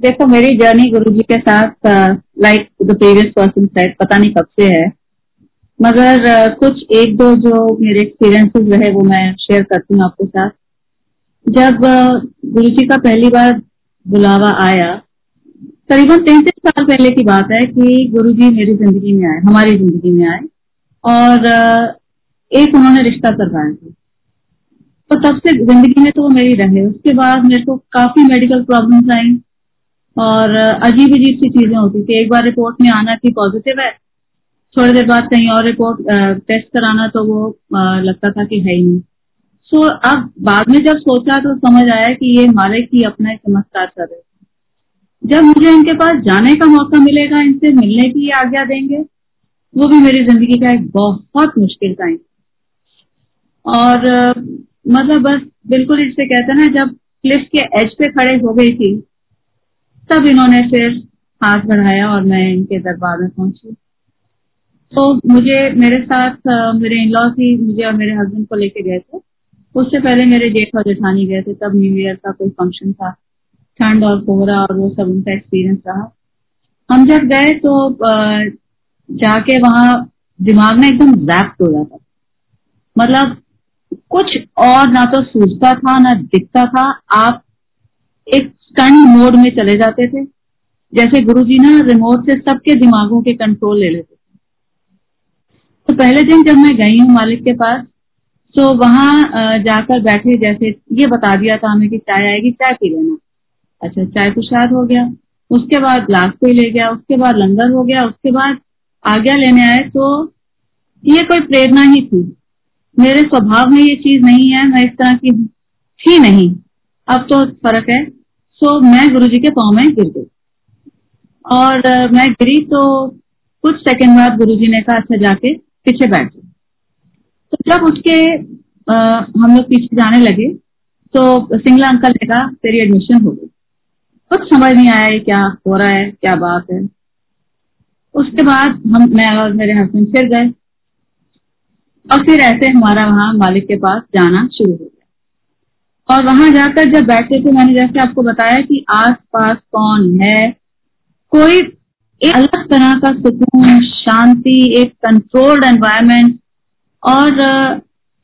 देखो मेरी जर्नी गुरु जी के साथ like the previous person said पता नहीं कब से है। मगर uh, कुछ एक दो जो मेरे एक्सपीरियंसेस रहे वो मैं शेयर करती हूँ आपके साथ। जब uh, गुरु जी का पहली बार बुलावा आया करीबन तैतीस साल पहले की बात है कि गुरु जी मेरी ज़िंदगी में आए हमारी ज़िंदगी में आए और uh, एक उन्होंने रिश्ता करवाया। था तो तब से ज़िंदगी में तो वो मेरी रहे। उसके बाद मेरे को काफ़ी मेडिकल प्रॉब्लम्स आई। और अजीब अजीब सी चीज़ें होती थी एक बार रिपोर्ट में आना कि पॉजिटिव है, थोड़ी देर बाद कहीं और रिपोर्ट टेस्ट कराना तो वो लगता था कि है ही नहीं। सो अब बाद में जब सोचा तो समझ आया कि ये मालिक ही अपना चमत्कार कर रहे थे जब मुझे इनके पास जाने का मौका मिलेगा, इनसे मिलने की आज्ञा देंगे, वो भी मेरी ज़िंदगी का एक बहुत मुश्किल टाइम। और मतलब बस बिल्कुल इससे कहते ना, जब क्लिफ के एज पे खड़े हो गई थी तब इन्होंने फिर हाथ बढ़ाया और मैं इनके दरबार में पहुँची। तो मुझे, मेरे साथ मेरे इन लॉ ही मुझे और मेरे हस्बैंड को लेके गए थे। उससे पहले मेरे जेठ और जेठानी गए थे, तब न्यू ईयर का कोई फ़ंक्शन था। ठंड और कोहरा और वो सब उनका एक्सपीरियंस रहा। हम जब गए तो जाके वहाँ दिमाग में एकदम जैप्ट हो जाता मतलब कुछ और ना तो सूझता था, ना दिखता था। आप एक स्टंट मोड में चले जाते थे। जैसे गुरु जी ना रिमोट से सबके दिमागों के कंट्रोल ले लेते थे। तो पहले दिन जब मैं गई हूँ मालिक के पास तो वहाँ जाकर बैठे जैसे ये बता दिया था हमें कि चाय आएगी, चाय पी लेना। अच्छा चाय प्रसाद हो गया। उसके बाद ग्लास कोई ले गया, उसके बाद लंगर हो गया, उसके बाद आज्ञा लेने आए तो ये कोई प्रेरणा ही थी। मेरे स्वभाव में ये चीज़ नहीं है, मैं इस तरह की थी नहीं। अब तो फ़र्क है। सो मैं गुरु जी के पाँव में गिर गई। और मैं गिरी तो कुछ सेकंड बाद गुरु जी ने कहा अच्छा जाके पीछे बैठ तो जब उसके आ, हम लोग पीछे जाने लगे तो सिंगला अंकल ने कहा तेरी एडमिशन हो गई। कुछ समझ नहीं आया क्या हो रहा है क्या बात है। उसके बाद हम मैं और मेरे हस्बैंड फिर गए। और फिर ऐसे हमारा वहाँ मालिक के पास जाना शुरू हो गया। और वहाँ जाकर जब बैठे थे, मैंने जैसे आपको बताया कि आस पास कौन है, कोई एक अलग तरह का सुकून, शांति, एक कंट्रोल्ड एनवायरमेंट और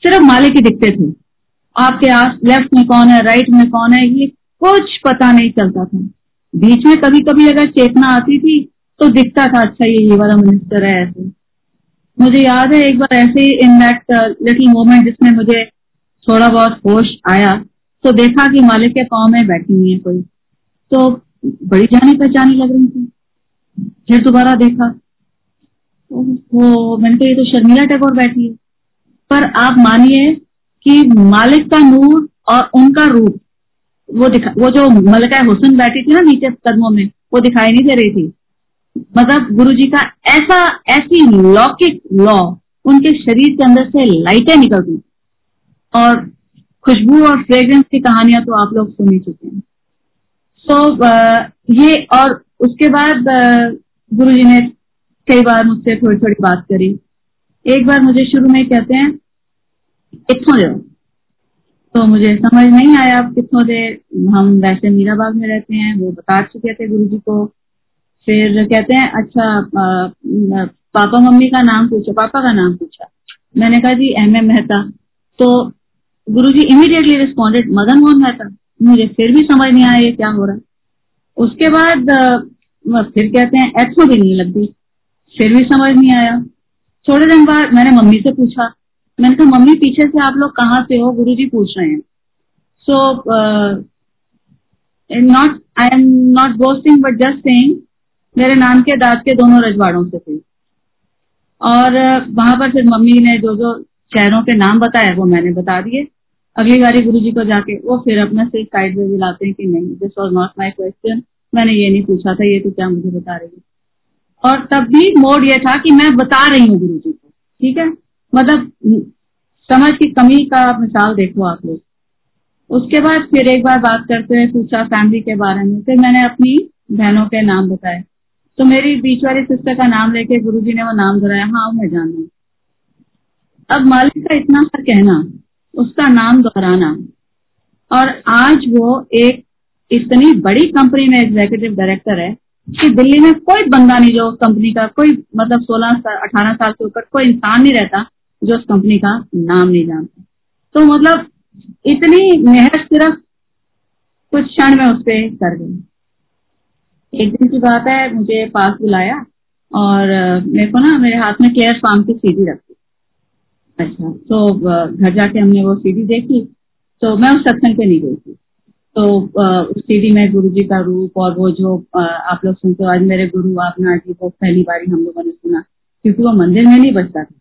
सिर्फ़ मालिक ही दिखते थे। आपके आस लेफ़्ट में कौन है राइट में कौन है, ये कुछ पता नहीं चलता था। बीच में कभी कभी अगर चेतना आती थी तो दिखता था अच्छा ये ये वाला मिनिस्टर है ऐसे। मुझे याद है, एक बार ऐसे इन दैट लिटिल मोमेंट जिसमें मुझे थोड़ा बहुत होश आया। तो देखा कि मालिक के पाँव में बैठी हुई है कोई। तो बड़ी जानी पहचानी लग रही थी। फिर दोबारा देखा। वो मैंने कहा तो शर्मिला टैगोर बैठी है। पर आप मानिए कि मालिक का नूर और उनका रूप, वो दिखा, वो जो मलका हुसन बैठी थी ना नीचे कदमों में, वो दिखाई नहीं दे रही थी। मतलब गुरु जी का ऐसा, ऐसी लौकिक लॉ, उनके शरीर के अंदर से लाइटें निकलती। और खुशबू और फ्रेग्रेंस की कहानियाँ तो आप लोग सुन ही चुके हैं। सो so, ये और उसके बाद गुरु जी ने कई बार मुझसे थोड़ी थोड़ी बात करी। एक बार मुझे शुरू में कहते हैं कितों दे तो मुझे समझ नहीं आया आप कितों दे हम वैसे मीराबाग में रहते हैं वो बता चुके थे गुरु जी को। फिर कहते हैं अच्छा पापा मम्मी का नाम पूछा पापा का नाम पूछा। मैंने कहा जी एम. एम मेहता। तो गुरु जी इमीडिएटली रिस्पॉन्डेड मदन मोहन मेहता मुझे फिर भी समझ नहीं आया क्या हो रहा उसके बाद फिर कहते हैं एथो भी नहीं लगती। फिर भी समझ नहीं आया। थोड़े दिन बाद मैंने मम्मी से पूछा। मैंने कहा, मम्मी, पीछे से आप लोग कहाँ से हो? गुरु जी पूछ रहे हैं। So not I am not boasting but just saying मेरे नाम के दाद के दोनों रजवाड़ों से थे। और, वहाँ पर फिर मम्मी ने जो जो शहरों के नाम बताया वो मैंने बता दिए। अगली बारी गुरु जी को जाके वो फिर अपने से साइड में दिलाते हैं कि नहीं this was not my question मैंने ये नहीं पूछा था, ये तो क्या मुझे बता रही है। और तब भी मोड ये था कि मैं बता रही हूँ गुरु जी को, ठीक है? मतलब समझ की कमी का मिसाल देखो आप लोग। उसके बाद फिर एक बार बात करते हुए पूछा फैमिली के बारे में, फिर मैंने अपनी बहनों के नाम बताए। तो मेरी बीच वाली सिस्टर का नाम लेके गुरुजी ने वो नाम धराया हाँ मैं जाना अब मालिक का इतना सा कहना। उसका नाम दोहराना। और आज वो एक इतनी बड़ी कंपनी में एग्जीक्यूटिव डायरेक्टर है कि दिल्ली में कोई बंदा नहीं जो उस कंपनी का, कोई मतलब सोलह साल, अठारह साल से ऊपर कोई इंसान नहीं रहता जो उस कंपनी का नाम नहीं जानता। तो मतलब इतनी मेहनत सिर्फ़ कुछ क्षण में उस पर कर गई। एक दिन की बात है, मुझे पास बुलाया और मेरे को ना मेरे हाथ में केयर फार्म की सीडी रखी। अच्छा तो घर जाके हमने वो सीडी देखी तो मैं उस सत्संग पे नहीं गई थी। तो उस सीडी में गुरु जी का रूप और वो जो आप लोग सुनते हो, आज मेरे गुरु आपना जी, वो पहली बारी हम लोगों ने सुना, क्योंकि वो मंदिर में नहीं बचता था।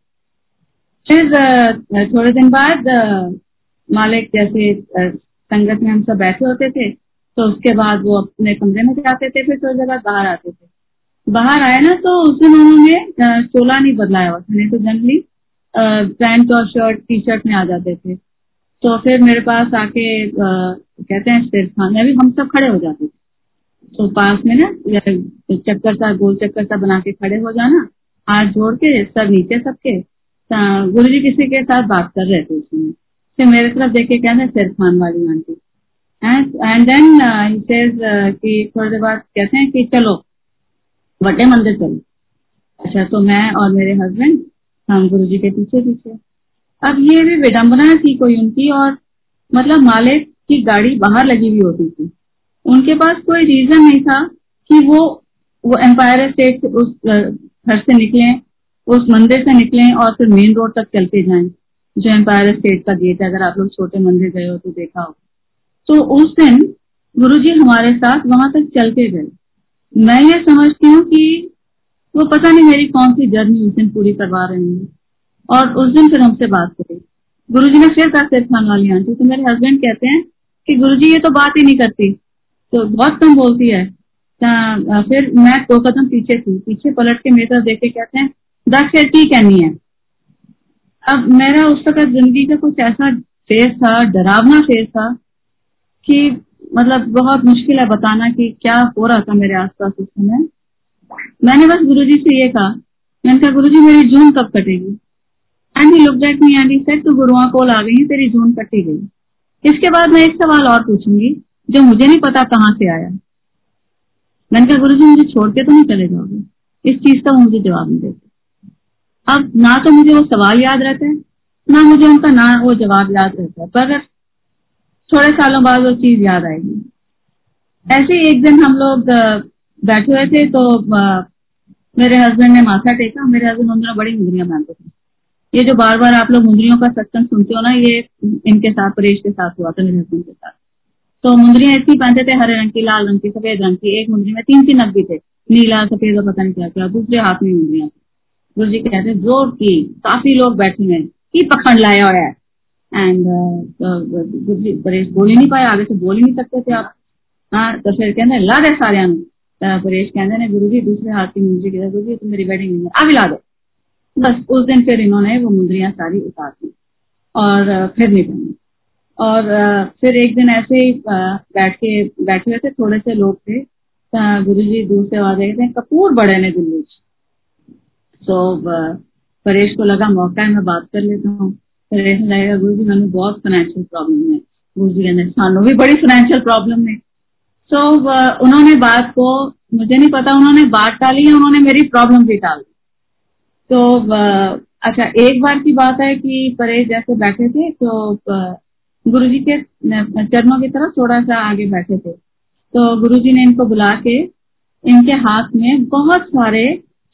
फिर थोड़े दिन बाद मालिक जैसे संगत में हम सब बैठे होते थे तो उसके बाद वो अपने कमरे में जाते थे, फिर थोड़ी देर बाहर आते थे। बाहर आए ना तो उस दिन उन्होंने चोला नहीं बदलाया हुआ था, नहीं तो जनरली पैंट और शर्ट टी शर्ट में आ जाते थे। तो फिर मेरे पास आके कहते हैं शेर खान अभी हम सब खड़े हो जाते थे। तो पास में ना चक्कर सा, गोल चक्कर सा बना के खड़े हो जाना, हाथ जोड़ के सब नीचे सबके गुरु जी किसी के साथ बात कर रहे थे उसमें फिर मेरे तरफ़ देख के कहते शेर खान वाली आंटी। एंड देन सेज कि थोड़ी देर बाद कहते हैं कि, चलो, बड़े मंदिर चलो। अच्छा तो मैं और मेरे हस्बैंड गुरु जी के पीछे पीछे। अब ये भी विडम्बना थी कोई उनकी और मतलब मालिक की गाड़ी बाहर लगी हुई होती थी। उनके पास कोई रीजन नहीं था कि वो वो एम्पायर स्टेट से उस घर से निकले, उस मंदिर से निकले और फिर मेन रोड तक चलते जाएँ, जो एम्पायर स्टेट का गेट है। अगर आप लोग छोटे मंदिर गए हो तो देखा हो तो उस दिन गुरु जी हमारे साथ वहाँ तक चलते गए। मैं ये समझती हूँ कि वो पता नहीं मेरी कौन सी जर्नी उस दिन पूरी करवा रहे हैं। और उस दिन फिर हमसे बात करी। गुरु जी ने फिर कहा सिर खान वाली आंटी तो मेरे हस्बैंड कहते हैं कि गुरु जी ये तो बात ही नहीं करती। तो बहुत कम बोलती है। फिर मैं दो कदम पीछे थी पीछे पलट के मेरे तरफ़ देख कहते हैं दस फिर की कहनी है। अब मेरा उस वक्त ज़िंदगी का कुछ ऐसा फेस था, डरावना फेस था कि मतलब बहुत मुश्किल है बताना कि क्या हो रहा था मेरे आसपास उस समय। मैंने बस गुरुजी से ये कहा, मैंने कहा, गुरुजी, मेरी जून कब कटेगी? And he look at me and he said तू गुरुआ कोल आ गई, तेरी जून कटी गई। इसके बाद मैं एक सवाल और पूछूँगी, जो मुझे नहीं पता कहाँ से आया। मैंने कहा गुरु जी मुझे छोड़ के तो नहीं चले जाओगे। इस चीज़ का मुझे जवाब नहीं देते। अब ना तो मुझे वो सवाल याद रहता है, ना मुझे उनका ना वो जवाब याद रहता है, पर थोड़े सालों बाद वो चीज़ याद आएगी। ऐसे एक दिन हम लोग बैठे हुए थे तो मेरे हस्बैंड ने माथा टेका। मेरे हस्बैंड उन बड़ी मुंदरियाँ बांधते थे। ये जो बार बार आप लोग मुंदरियों का सत्संग सुनते हो ना, ये इनके साथ, परेश के साथ हुआ था, मेरे हस्बैंड के साथ। तो मुंदरियाँ इतनी पहनते थे, हरे रंग की, लाल रंग की, सफ़ेद रंग की। एक मुंदरी में तीन तीन भी थे। नीला, सफ़ेद और पता नहीं क्या क्या। दूसरे हाथ में मुंदरियाँ गुरु जी कहते हैं, ज़ोर की, काफ़ी लोग बैठे हैं। की पकड़ लाया और है? एंड गुरु जी, परेश बोल ही नहीं पाए, आगे से बोल ही नहीं सकते थे आप। हाँ तो फिर कहते ला दे सारे परेश कहते हैं गुरु जी दूसरे हाथ की मुंदरी कहते गुरु जी तुम मेरी वेडिंग नहीं आगे ला दो। बस उस दिन फिर इन्होंने वो मुंदरियाँ सारी उतार दी और फिर नहीं बनी। और फिर एक दिन ऐसे ही बैठ के, बैठे हुए थे, थोड़े से लोग थे। गुरु जी दूर से आवाज़ थे, कपूर बड़े ने दिल्ली तो परेश को लगा, मौका है, मैं बात कर लेता हूँ। परेश ने लगेगा गुरु जी मैंने बहुत फाइनेंशियल प्रॉब्लम है। गुरु जी कहते सानू भी, बड़ी फाइनेंशियल प्रॉब्लम है। तो उन्होंने बात को, मुझे नहीं पता, उन्होंने बात टाली उन्होंने मेरी प्रॉब्लम भी टाल तो अच्छा एक बार की बात है कि परेश जैसे बैठे थे तो गुरु जी के चरणों की तरफ़ थोड़ा सा आगे बैठे थे। तो गुरु जी ने इनको बुला के, इनके हाथ में बहुत सारे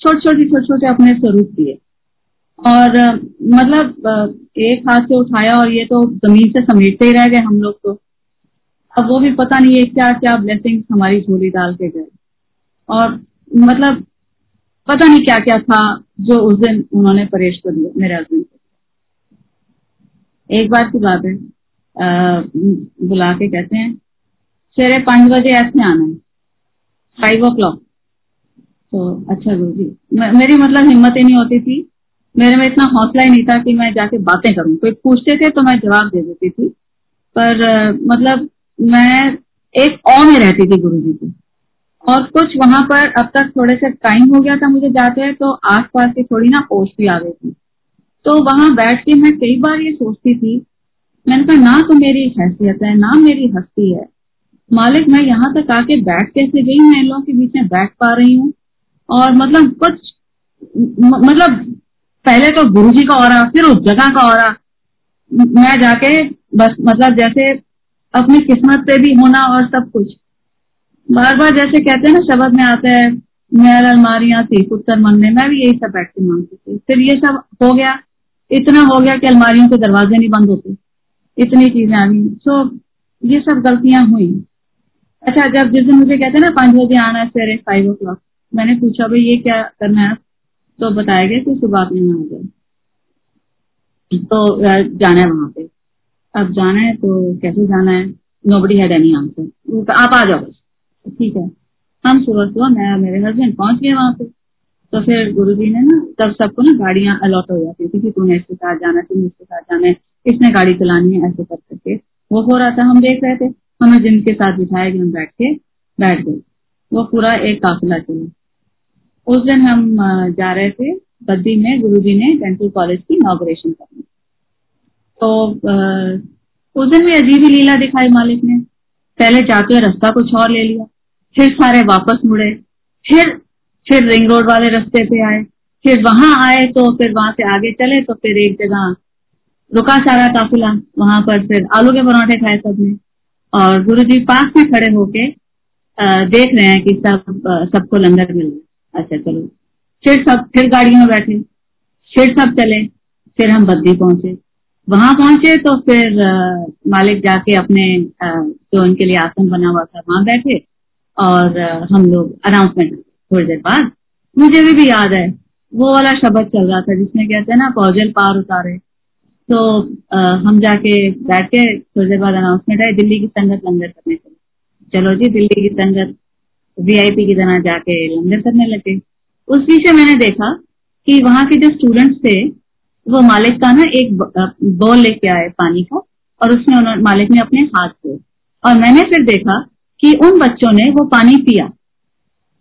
छोटे छोटे छोटे छोटे अपने स्वरूप दिए। और मतलब एक हाथ से उठाया और ये तो ज़मीन से समेटते ही रह गए हम लोग तो। अब वो भी पता नहीं है क्या क्या ब्लेसिंग हमारी झोली डाल के गए। और मतलब पता नहीं क्या क्या था जो उस दिन उन्होंने परेश को दिया, मेरे हस्बैंड को एक बार की बात है बुला के कहते हैं, सवेरे पाँच बजे ऐसे आना है फाइव ओ क्लॉक तो अच्छा गुरु जी मेरी मतलब हिम्मत ही नहीं होती थी। मेरे में इतना हौसला ही नहीं था कि मैं जाके बातें करूँ। कोई पूछते थे तो मैं जवाब दे देती थी। पर मतलब मैं एक औ में रहती थी गुरु जी की। और कुछ वहाँ पर अब तक थोड़े से टाइम हो गया था मुझे जाते हैं तो आस पास की थोड़ी ना पोष भी आ गई थी। तो वहाँ बैठ के मैं कई बार ये सोचती थी, मैंने कहा, ना तो मेरी हैसियत है, ना मेरी हस्ती है। मालिक, मैं यहाँ तक आके बैठ कैसे गई? मैं इन लोगों के बीच में बैठ पा रही हूँ। और मतलब कुछ मतलब पहले तो गुरु जी का और फिर उस जगह का और मैं जाके बस मतलब जैसे अपनी किस्मत पे भी होना और सब कुछ। बार बार जैसे कहते हैं ना, शब्द में आता है मेर अलमारियाँ थी पुत्र मन में भी यही सब के मांगती थी। फिर ये सब हो गया। इतना हो गया कि अलमारियों के दरवाजे नहीं बंद होते। इतनी चीज़ें आ गई। सो ये सब गलतियाँ हुई। अच्छा जब जिस दिन मुझे कहते हैं ना, पाँच बजे आना है सवेरे फाइव ओ क्लॉक मैंने पूछा, भाई, ये क्या करना है तो बताया गया कि सुबह में आ जाए तो जाना है वहाँ पे। अब जाना है तो कैसे जाना है? Nobody had any answer आप आ जाओ ठीक है। हम सुबह सुबह मैं मेरे हस्बैंड पहुँच गए वहाँ पे तो फिर गुरु जी ने ना, तब सबको ना गाड़ियाँ अलॉट हो जाती थी कि तूने इसके साथ जाना है इसके साथ जाना है, इसने गाड़ी चलानी है, ऐसे कर करके। वो हो रहा था, हम देख रहे थे। हमें जिनके साथ बिठाया हम बैठ के बैठ गए। वो पूरा एक काफिला चला। उस दिन हम जा रहे थे बद्दी में, गुरु जी ने डेंटल कॉलेज की इनाग्रेशन करनी। तो उस दिन भी अजीब ही लीला दिखाई मालिक ने। पहले जाते रास्ता कुछ और ले लिया, फिर सारे वापस मुड़े, फिर फिर रिंग रोड वाले रास्ते पे आए, फिर वहाँ आए तो फिर वहाँ से आगे चले तो फिर एक जगह रुका सारा काफिला, वहाँ पर फिर आलू के पराठे खाए सबने और गुरु जी पास में खड़े होके देख रहे हैं कि सब सबको लंगर मिल रहा अच्छा चलो। फिर सब, फिर गाड़ियों में बैठे, फिर सब चले, फिर हम बद्दी पहुँचे। वहाँ पहुँचे तो फिर मालिक जाके अपने जो उनके लिए आसन बना हुआ था वहाँ बैठे और हम लोग अनाउंसमेंट थोड़ी देर बाद मुझे भी, भी याद है वो वाला शब्द चल रहा था जिसमें कहते हैं ना पौजल पार उतारे। तो आ, हम जाके बैठ के थोड़ी देर बाद अनाउंसमेंट है दिल्ली की संगत लंगर करने चले। चलो जी दिल्ली की संगत वीआईपी की तरह जाके लंगर करने लगे। उस पीछे मैंने देखा कि वहाँ के जो स्टूडेंट्स थे वो मालिक का ना एक बॉल लेके आए पानी का और उसमें उन्होंने मालिक ने अपने हाथ से और मैंने फिर देखा कि उन बच्चों ने वो पानी पिया।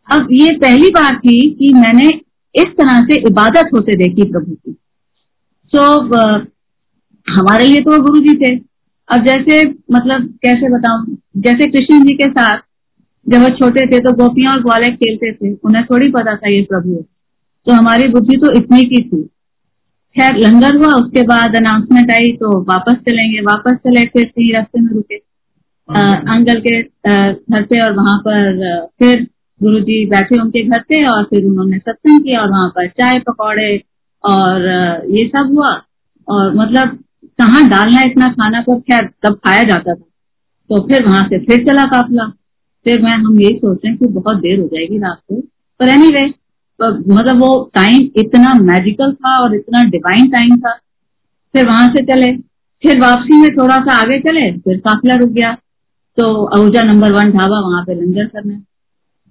अब ये पहली बार थी कि मैंने इस तरह से इबादत होते देखी प्रभु की। सो so, हमारे लिए तो गुरु जी थे। अब जैसे मतलब कैसे बताऊँ जैसे कृष्ण जी के साथ जब वो छोटे थे तो गोपियाँ और ग्वाले खेलते थे उन्हें थोड़ी पता था ये प्रभु। तो हमारी बुद्धि तो इतनी की थी। खैर लंगर हुआ उसके बाद अनाउंसमेंट आई तो वापस चलेंगे वापस चले फिर सी रास्ते में रुके। अंकल के घर पे और वहाँ पर फिर गुरु जी बैठे उनके घर पे और फिर उन्होंने सत्संग किया और वहाँ पर चाय पकौड़े और ये सब हुआ। और मतलब कहाँ डालना इतना खाना को खैर तब खाया जाता था। तो फिर वहाँ से फिर चला काफला। फिर मैं हम यही सोच रहे हैं कि बहुत देर हो जाएगी रात को। पर एनी anyway, मतलब वो टाइम इतना मैजिकल था और इतना डिवाइन टाइम था। फिर वहाँ से चले। फिर वापसी में थोड़ा सा आगे चले, फिर काफिला रुक गया। तो आहूजा नंबर वन ढाबा वहाँ पे लंगर करना।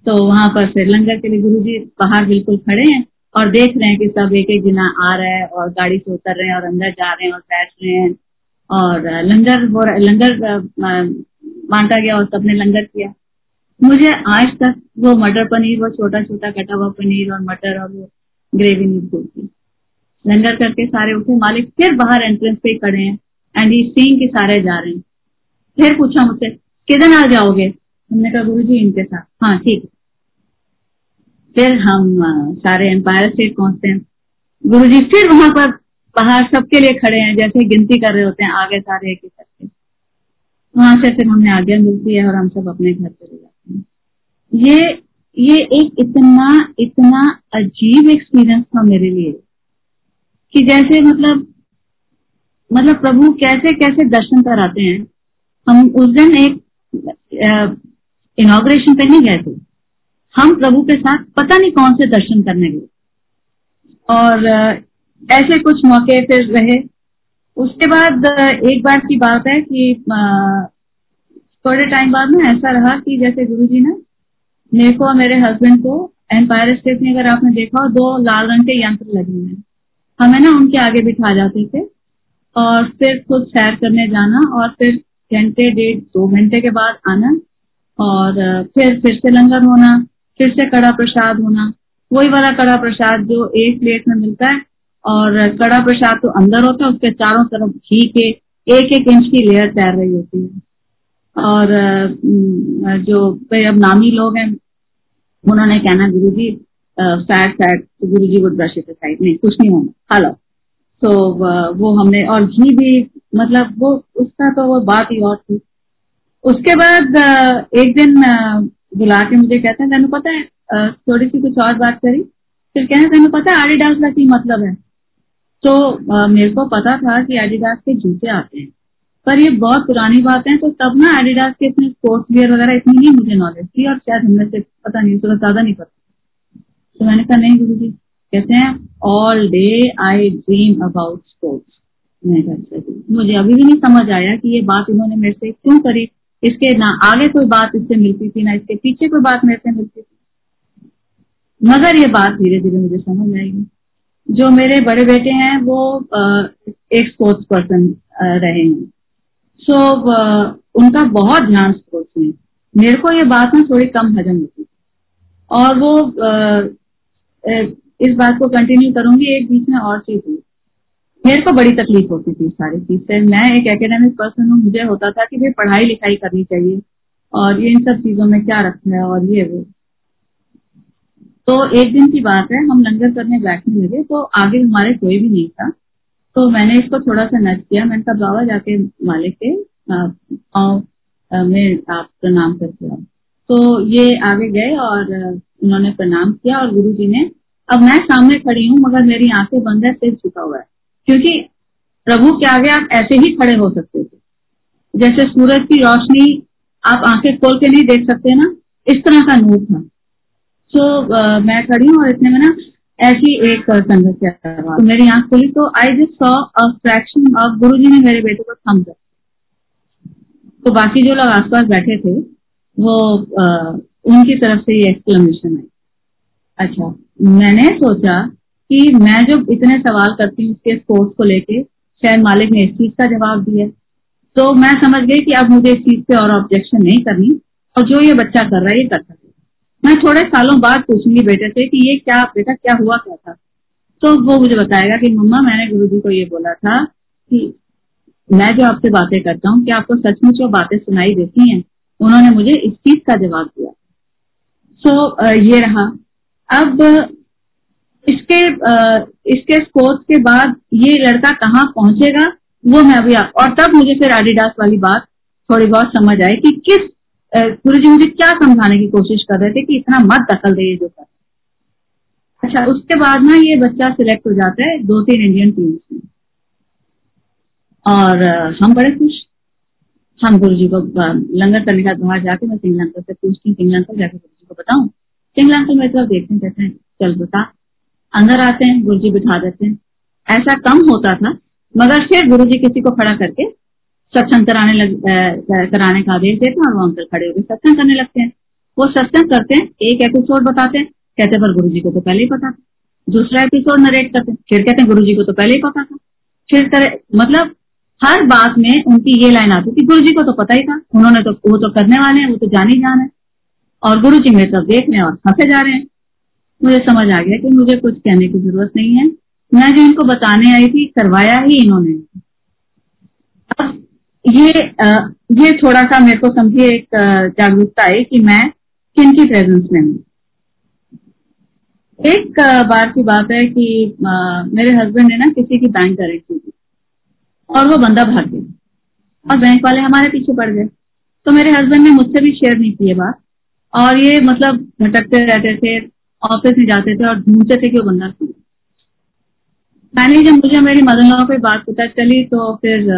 तो वहाँ पर फिर लंगर के लिए गुरु जी बाहर बिल्कुल खड़े हैं और देख रहे हैं कि सब एक एक जना आ रहा है और गाड़ी से उतर रहे हैं और अंदर जा रहे हैं और बैठ रहे हैं। और लंगर लंगर बांटा गया और सबने लंगर किया। मुझे आज तक वो मटर पनीर, वो छोटा छोटा कटा हुआ पनीर और मटर और वो ग्रेवी नहीं भूलती। लंगर करके सारे उठे मालिक फिर बाहर एंट्रेंस पे खड़े हैं एंड ही सीन के सारे जा रहे हैं। फिर पूछा मुझसे, किधर आ जाओगे? हमने कहा गुरु जी इनके साथ। हाँ ठीक है। फिर हम सारे एम्पायर स्टेट पहुँचते हैं। गुरु जी फिर वहाँ पर बाहर सबके लिए खड़े हैं, जैसे गिनती कर रहे होते हैं, आगे सारे एक एक करके वहाँ से फिर हमें आज्ञा मिलती है और हम सब अपने घर चले जाते हैं। ये ये एक इतना इतना अजीब एक्सपीरियंस था मेरे लिए कि जैसे मतलब मतलब प्रभु कैसे कैसे दर्शन कराते हैं। हम उस दिन एक इनोग्रेशन पे नहीं गए थे। हम प्रभु के साथ पता नहीं कौन से दर्शन करने गए। और ऐसे कुछ मौके फिर रहे। उसके बाद एक बार की बात है कि थोड़े टाइम बाद में ऐसा रहा कि जैसे गुरु जी ने मेरे को और मेरे हस्बैंड को एम्पायर स्टेट में अगर आपने देखा दो लाल रंग के यंत्र लगे हुए हैं। हमें ना उनके आगे बिठा जाते थे और फिर खुद सैर करने जाना और फिर घंटे, डेढ़, दो घंटे के बाद आना और फिर फिर से लंगर होना, फिर से कड़ा प्रसाद होना। वही वाला कड़ा प्रसाद जो एक प्लेट में मिलता है और कड़ा प्रसाद तो अंदर होता है, उसके चारों तरफ़ घी के एक एक इंच की लेयर तैर रही होती है। और जो कई अब नामी लोग हैं, उन्होंने कहना गुरु जी फैट तो गुरु जी वुड ब्रश साइड नहीं, कुछ नहीं होना। हेलो तो वो हमने, और घी भी मतलब वो, उसका तो वो बात ही और थी। उसके बाद एक दिन बुला के मुझे कहते हैं, तेन पता है थोड़ी सी कुछ और बात करी? फिर कहना तेन पता है आडिडास का की मतलब है? तो मेरे को पता था कि एडिडास के जूते आते हैं। पर ये बहुत पुरानी बात है तो तब ना एडिडास के इतने स्पोर्ट्स वियर वगैरह इतनी नहीं मुझे नॉलेज थी, और शायद हमने से पता नहीं थोड़ा ज़्यादा नहीं पता। तो मैंने कहा, नहीं गुरु जी कहते हैं all day I dream about sports मुझे अभी भी नहीं समझ आया कि ये बात इन्होंने मेरे से क्यों करी। इसके ना आगे कोई बात इससे मिलती थी, ना इसके पीछे कोई बात मेरे से मिलती थी। मगर ये बात धीरे धीरे मुझे समझ आएगी। जो मेरे बड़े बेटे हैं, वो एक स्पोर्ट्स पर्सन रहे हैं। सो उनका बहुत ध्यान स्पोर्ट्स में मेरे को ये बात ना थोड़ी कम हजम होती। और वो इस बात को कंटिन्यू करूँगी, एक बीच में और चीज़ हुई। मेरे को बड़ी तकलीफ़ होती थी सारी चीज़ से। मैं एक एकेडमिक पर्सन हूँ, मुझे होता था कि भाई पढ़ाई लिखाई करनी चाहिए। और ये इन सब चीज़ों में क्या रखना है और ये वो। तो एक दिन की बात है, हम लंगर करने बैठने लगे तो आगे हमारे कोई भी नहीं था। तो मैंने इसको थोड़ा सा नच किया। मैंने कहा बाबा जाके मालिक के मैं आप प्रणाम करके आओ। तो ये आगे गए और उन्होंने प्रणाम किया और गुरु जी ने अब मैं सामने खड़ी हूँ मगर मेरी आँखें बंद है सिर झुका हुआ है। क्योंकि प्रभु के आगे आप ऐसे ही खड़े हो सकते थे। जैसे सूरज की रोशनी आप आँखें खोल के नहीं देख सकते ना इस तरह का नूर था। सो so, मैं खड़ी हूँ और इतने में ना ऐसी एक संगत तो मेरी आँख खुली तो I just saw a fraction of Guru ji ने मेरे बेटे को थम तो बाकी जो लोग आसपास बैठे थे वो आ, उनकी तरफ़ से ये एक्सप्लेनेशन है अच्छा मैंने सोचा कि मैं जो इतने सवाल करती हूँ उसके स्पोर्ट्स को लेके शायद मालिक ने इस चीज़ का जवाब दिया। तो मैं समझ गई कि अब मुझे इस चीज़ पे और ऑब्जेक्शन नहीं करनी और जो ये बच्चा कर रहा है ये कर सकता मैं थोड़े सालों बाद पूछूँगी बेटे से कि ये क्या बेटा क्या हुआ क्या था? तो वो मुझे बताएगा कि मम्मा मैंने गुरु जी को ये बोला था कि मैं जो आपसे बातें करता हूँ कि आपको सचमुच वो बातें सुनाई देती हैं? उन्होंने मुझे इस चीज़ का जवाब दिया। सो so, ये रहा। अब इसके इसके स्पोर्ट्स के बाद ये लड़का कहाँ पहुंचेगा वो मैं अभी और तब मुझे फिर एडिडास वाली बात थोड़ी बहुत समझ आई कि किस गुरु जी मुझे क्या समझाने की कोशिश कर रहे थे कि इतना मत दखल दे जो कर अच्छा उसके बाद ना ये बच्चा सिलेक्ट हो जाता है दो तीन इंडियन टीम्स में। और हम बड़े खुश। हम गुरु जी को लंगर करने का जाके मैं सिंगल अंकल से पूछती हूँ सिंगल अंकल जाके गुरु जी को बताऊँ। सिंगल अंकल मेरे तरफ़ देखते हैं, कहते हैं, चल बता अंदर आते हैं गुरु जी बिठा देते हैं। ऐसा कम होता था, मगर फिर गुरु जी किसी को खड़ा करके सत्संग कराने लग आ, कराने का आदेश देते हैं और वो अंकल खड़े होकर सत्संग करने लगते हैं। वो सत्संग करते हैं एक एपिसोड बताते हैं कहते पर गुरु को तो पहले ही पता था। दूसरा एपिसोड नरेट करते हैं फिर कहते हैं गुरु को तो पहले ही पता था। फिर करे मतलब हर बात में उनकी ये लाइन आती थी गुरु को तो पता ही था उन्होंने तो वो तो करने वाले हैं वो तो जान ही जान और गुरु जी मेरे तरफ़ देख रहे हैं और हंसे जा रहे हैं। मुझे समझ आ गया कि मुझे कुछ कहने की ज़रूरत नहीं है। मैं जो इनको बताने आई थी करवाया ही इन्होंने। अब ये आ, ये थोड़ा सा मेरे को समझिए एक जागरूकता है कि मैं किन की प्रेजेंस में हूँ। एक बार की बात है कि आ, मेरे हस्बैंड ने ना किसी की बैंक गारंटी दी और वो बंदा भाग गया और बैंक वाले हमारे पीछे पड़ गए। तो मेरे हस्बैंड ने मुझसे भी शेयर नहीं की बात और ये मतलब भटकते रहते थे ऑफ़िस में जाते थे और ढूंढते थे कि वो बंदा मैंने जब मुझे मेरी मदर लॉ की बात पता चली तो फिर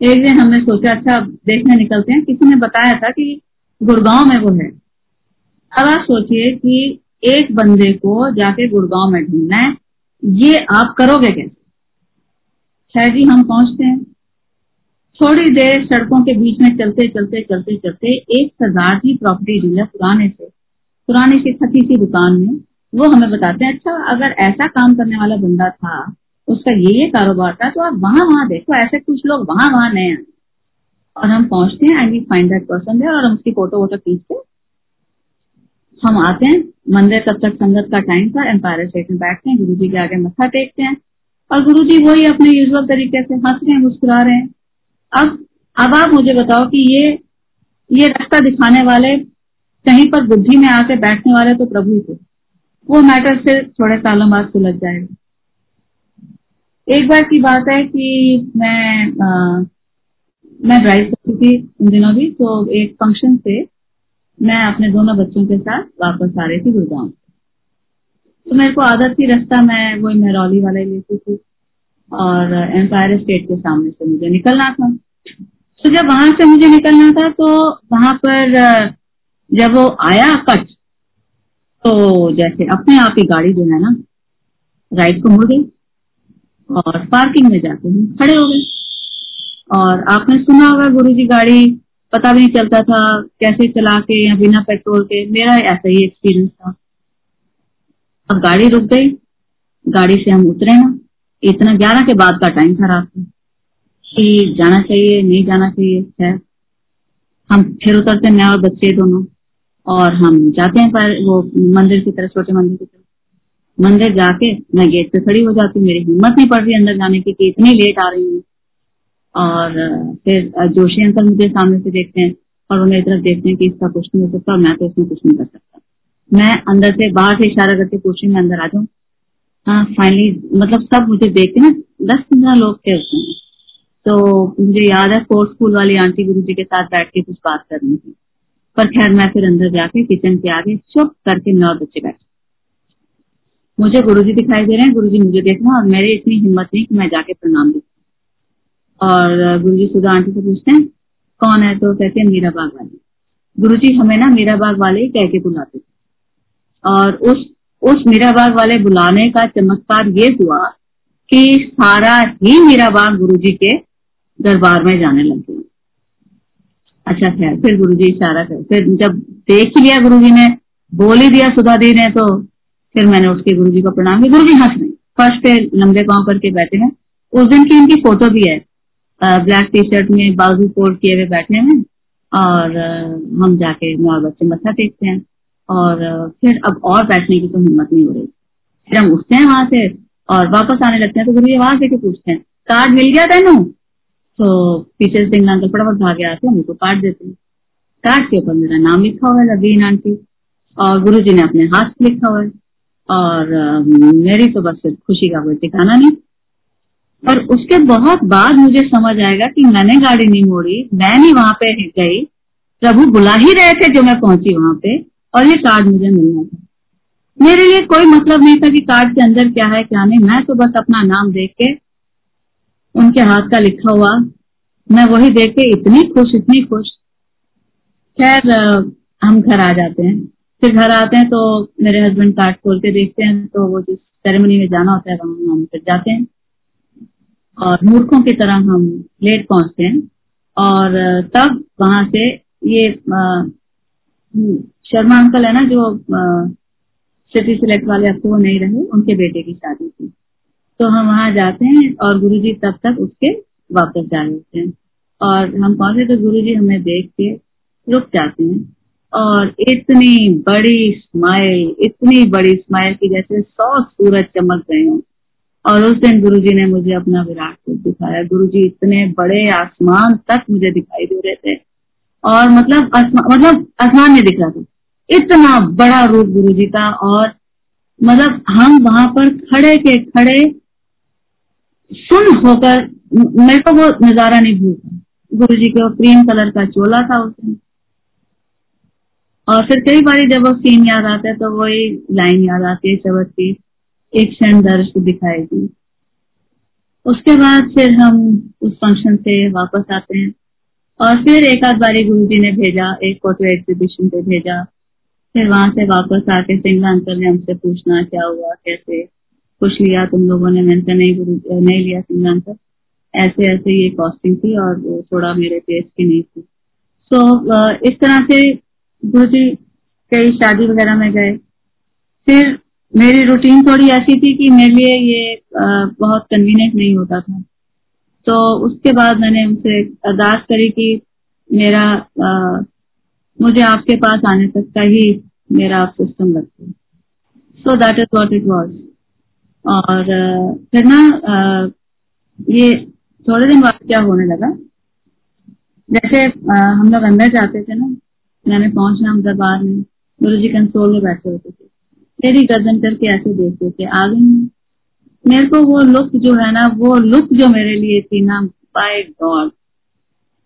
एक दिन हमने सोचा अच्छा देखने निकलते हैं। किसी ने बताया था कि गुड़गांव में वो है। अब आप सोचिए कि एक बंदे को जाके गुड़गांव में ढूंढना है, ये आप करोगे कैसे? शायद जी, हम पहुँचते हैं। थोड़ी देर सड़कों के बीच में चलते चलते चलते चलते एक सरदार जी प्रॉपर्टी डीलर पुराने से, पुराने सी थकी सी दुकान में। वो हमें बताते हैं अच्छा अगर ऐसा काम करने वाला बंदा था उसका ये ये कारोबार था तो आप वहाँ वहाँ देखो, ऐसे कुछ लोग वहाँ वहाँ नए आए। और हम पहुँचते हैं वी फाइंड दैट पर्सन है और हम उसकी फ़ोटो वोटो खींचते हम आते हैं। मंदिर तब तक संगत का टाइम था एम्पायर स्टेट में बैठते हैं गुरु जी के आगे मत्था टेकते हैं। और गुरु जी वही अपने यूजल तरीके से हंस रहे हैं, मुस्कुरा रहे हैं। अब अब आप मुझे बताओ कि ये ये रास्ता दिखाने वाले कहीं पर बुद्धि में आके बैठने वाले तो प्रभु थे। वो मैटर फिर थोड़े सालों बाद सुलझ जाएगा। एक बार की बात है कि मैं आ, मैं ड्राइव करती थी उन दिनों भी तो एक फ़ंक्शन से मैं अपने दोनों बच्चों के साथ वापस आ रही थी गुड़गांव। तो मेरे को आदत थी रास्ता मैं वही मेहरौली वाले लेती थी और एम्पायर स्टेट के सामने से मुझे निकलना था। तो जब वहाँ से मुझे निकलना था तो वहाँ पर जब वो आया कट तो जैसे अपने आप ही गाड़ी जो है ना राइट को मुड़ गई। और पार्किंग में जाते हैं। खड़े हो गए। और आपने सुना होगा गुरु जी गाड़ी पता भी नहीं चलता था कैसे चला के या बिना पेट्रोल के। मेरा ऐसा ही एक्सपीरियंस था। अब गाड़ी रुक गई। गाड़ी से हम उतरे ना। इतना ग्यारह के बाद का टाइम था रात कि जाना चाहिए, नहीं जाना चाहिए है हम फिर उतरते मैं और बच्चे दोनों। और हम जाते हैं पर वो मंदिर की तरफ़, छोटे मंदिर की तरफ़। मंदिर जाके मैं गेट पे खड़ी हो जाती हूँ। मेरी हिम्मत नहीं पड़ रही अंदर जाने की कि इतनी लेट आ रही हूँ। और, फिर जोशी अंकल मुझे सामने से देखते हैं और वो मेरी तरफ़ देखते हैं कि इसका कुछ नहीं हो सकता और मैं तो इसमें कुछ नहीं कर सकता। मैं अंदर से बाहर से इशारा करके पूछी मैं अंदर आ जाऊँ। हाँ फाइनली मतलब सब मुझे देखते ना दस पंद्रह लोग थे उसमें तो मुझे याद है कोर्ट स्कूल वाली आंटी गुरु जी के साथ बैठ के कुछ बात करनी थी। पर खैर, मैं फिर अंदर जाके किचन के आगे चुप करके नौ बच्चे बैठे। मुझे गुरुजी दिखाई दे रहे हैं, गुरुजी मुझे देखना और मेरी इतनी हिम्मत नहीं कि मैं जाके प्रणाम दू। और, गुरुजी सुधा आंटी से पूछते हैं, कौन है? तो कहते हैं, मीरा बाग वाले। गुरु जी हमें ना मीरा बाग वाले ही कह के बुलाते थे। और उस उस मीरा बाग वाले बुलाने का चमत्कार ये हुआ कि सारा ही मीरा बाग गुरु जी के दरबार में जाने लग गया अच्छा खैर, फिर गुरु जी इशारा कर, फिर जब देख ही लिया गुरु जी ने, बोल ही दिया सुधा दी ने तो फिर मैंने उठ के गुरु जी को प्रणाम किया। गुरु जी हंस रहे फ़र्स्ट पे लंबे पाँव करके बैठे हैं। उस दिन की इनकी फ़ोटो भी है। ब्लैक टी शर्ट में बाजू फोल्ड किए हुए बैठे हैं और हम जाके नौ बच्चे मत्था टेकते हैं। और फिर अब और बैठने की तो हिम्मत नहीं हो रही। फिर हम उठते हैं वहाँ से और वापस आने लगते हैं तो गुरु जी वहाँ से पूछते हैं? कार्ड मिल गया तेनू? तो पीछे सिंह अंकल फटाफट भागे आते हैं उनको कार्ड देते हैं। कार्ड के ऊपर मेरा नाम लिखा हुआ है लबीन आंटी और गुरु जी ने अपने हाथ लिखा हुआ है। और मेरी तो बस खुशी का कोई ठिकाना नहीं। और उसके बहुत बाद मुझे समझ आएगा कि मैंने गाड़ी नहीं मोड़ी, मैं नहीं वहाँ पे गई। प्रभु बुला ही रहे थे जो मैं पहुँची वहाँ पे, और ये कार्ड मुझे मिलना था। मेरे लिए कोई मतलब नहीं था कि कार्ड के अंदर क्या है, क्या नहीं। मैं तो बस अपना नाम देख के उनके हाथ का लिखा हुआ, मैं वही देख के इतनी खुश इतनी खुश। खैर हम घर आ जाते हैं। फिर घर आते हैं तो मेरे हस्बैंड कार्ड खोल के देखते हैं तो वो जिस सेरेमनी में जाना होता है वहाँ हम फिर जाते हैं। और मूर्खों की तरह हम लेट पहुँचते हैं। और तब वहाँ से ये शर्मा अंकल है ना, जो सिटी सिलेक्ट वाले अब तो वो नहीं रहे, उनके बेटे की शादी थी। तो हम वहाँ जाते हैं और गुरुजी तब तक उसके वापस जा लेते हैं। और हम पहुँचे तो गुरुजी हमें देख के रुक जाते हैं। और इतनी बड़ी स्माइल इतनी बड़ी स्माइल की जैसे सौ सूरज चमक गए हों। और उस दिन गुरुजी ने मुझे अपना विराट रूप दिखाया। गुरुजी इतने बड़े आसमान तक मुझे दिखाई दे रहे थे। और मतलब मतलब आसमान में दिख रहा था। इतना बड़ा रूप गुरु जी का और मतलब हम वहाँ पर खड़े के खड़े सुन होकर, मेरे को वो नज़ारा नहीं भूलता गुरु जी के क्रीम कलर का चोला था उसमें और फिर कई बार जब वो सीन याद आता है तो वही लाइन याद आती है शब्द की एक क्षण दर्श दिखाई दी। उसके बाद फिर हम उस फ़ंक्शन से वापस आते हैं। और फिर एक आध बारी गुरु जी ने भेजा एक फ़ोटो एग्जीबिशन पे भेजा। फिर वहाँ से वापस आके सिंगला अंकल ने हमसे पूछना क्या हुआ कैसे कुछ लिया तुम लोगों ने? मैंने कहा नहीं गुरु नहीं लिया सिंगला अंकल ऐसे ऐसे ये कॉस्टिंग थी और थोड़ा मेरे टेस्ट की नहीं थी। तो so, इस तरह से गुरु जी कई शादी वगैरह में गए। फिर मेरी रूटीन थोड़ी ऐसी थी कि मेरे लिए ये बहुत कन्वीनियंट नहीं होता था। तो उसके बाद मैंने उनसे अरदास करी कि मेरा आ, मुझे आपके पास आने तक का ही मेरा सिस्टम रखे। So that is what it was और फिर ना ये थोड़े दिन बाद क्या होने लगा? जैसे आ, हम लोग अंदर जाते थे ना मैंने पहुँचना हम दरबार में। गुरु जी कंसोल में बैठे होते थे। तेरी गर्दन करके ऐसे देखते थे। आगे मेरे को वो लुक जो है ना, वो लुक जो मेरे लिए थी ना बाय गॉड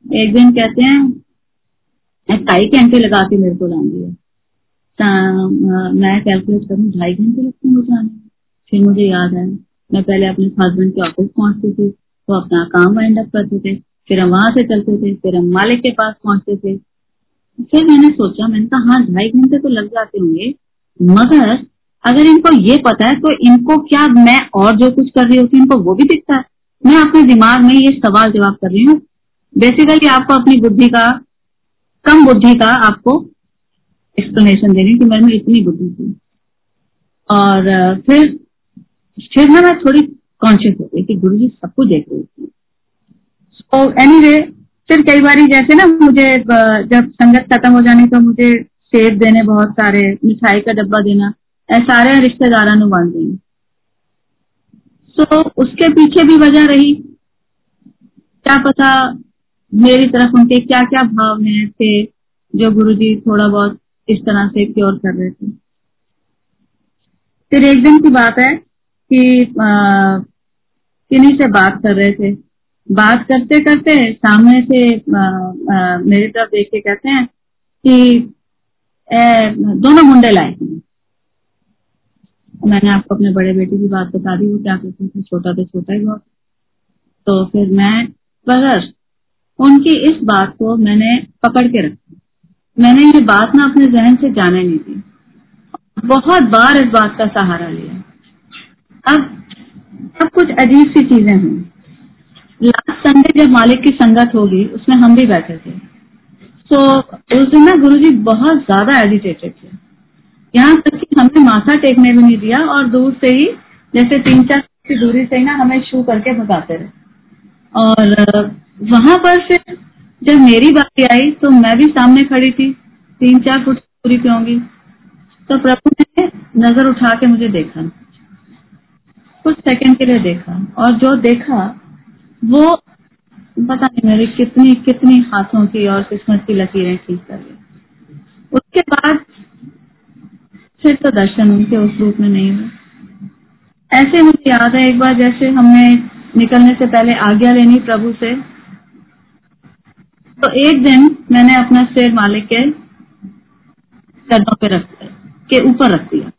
एक दिन कहते हैं ढाई घंटे लगा के मेरे को दिया मैं कैलकुलेट करूँ, ढाई घंटे लगते हैं जाने फिर मुझे याद आया, मैं पहले अपने हस्बैंड के ऑफ़िस पहुँचती थी। वो अपना काम वाइंड अप करते थे। फिर हम वहाँ से चलते थे। फिर हम मालिक के पास पहुँचते थे। फिर मैंने सोचा, मैंने कहा हाँ ढाई घंटे तो लग जाते होंगे, मगर अगर इनको ये पता है तो इनको क्या मैं और जो कुछ कर रही होती इनको वो भी दिखता है। मैं अपने दिमाग में ये सवाल जवाब कर रही हूँ। बेसिकली आपको अपनी बुद्धि का, कम बुद्धि का आपको एक्सप्लेनेशन देनी कि मेरे में इतनी बुद्धि थी। और, फिर फिर ना मैं थोड़ी कॉन्शियस हो गई कि गुरु जी सब कुछ देख रहे थी एनी वे फिर कई बार जैसे ना मुझे जब संगत खत्म हो जानी तो मुझे सेब देने, बहुत सारे मिठाई का डब्बा देना सारे रिश्तेदारों बन गई तो उसके पीछे भी वजह रही। क्या पता मेरी तरफ़ उनके क्या क्या भाव में थे, जो गुरुजी थोड़ा बहुत इस तरह से क्योर कर रहे थे। फिर एक दिन की बात है कि किन्हीं से बात कर रहे थे? बात करते करते सामने से मेरी तरफ़ देख के कहते हैं कि ए, दोनों मुंडे लाए मैंने आपको अपने बड़े बेटे की बात बता दी वो क्या कहते थे? छोटा तो छोटा ही बहुत तो फिर मैं बगर उनकी इस बात को मैंने पकड़ के रखा। मैंने ये बात ना अपने जहन से जाने नहीं दी। बहुत बार इस बात का सहारा लिया। अब अब कुछ अजीब सी चीज़ें हुई। लास्ट संडे जब मालिक की संगत होगी, उसमें हम भी बैठे थे। तो उस दिन ना गुरु जी बहुत ज़्यादा एजिटेटेड थे। यहाँ तक कि हमें माथा टेकने भी नहीं दिया और दूर से ही, जैसे तीन चार की दूरी से ही ना हमें शू करके भगाते रहे। और, वहाँ पर फिर जब मेरी बारी आई तो मैं भी सामने खड़ी थी। तीन चार फुट दूरी पे होंगी। तो प्रभु ने नज़र उठा के मुझे देखा। कुछ सेकंड के लिए देखा और जो देखा वो पता नहीं मेरी कितनी कितनी हाथों की और किस्मत की लकीरें ठीक कर रही उसके बाद फिर तो दर्शन उनके उस रूप में नहीं हुए। ऐसे मुझे याद है एक बार जैसे हमने निकलने से पहले आज्ञा लेनी प्रभु से। तो एक दिन मैंने अपना सिर मालिक के कदमों पे रख के ऊपर रख दिया।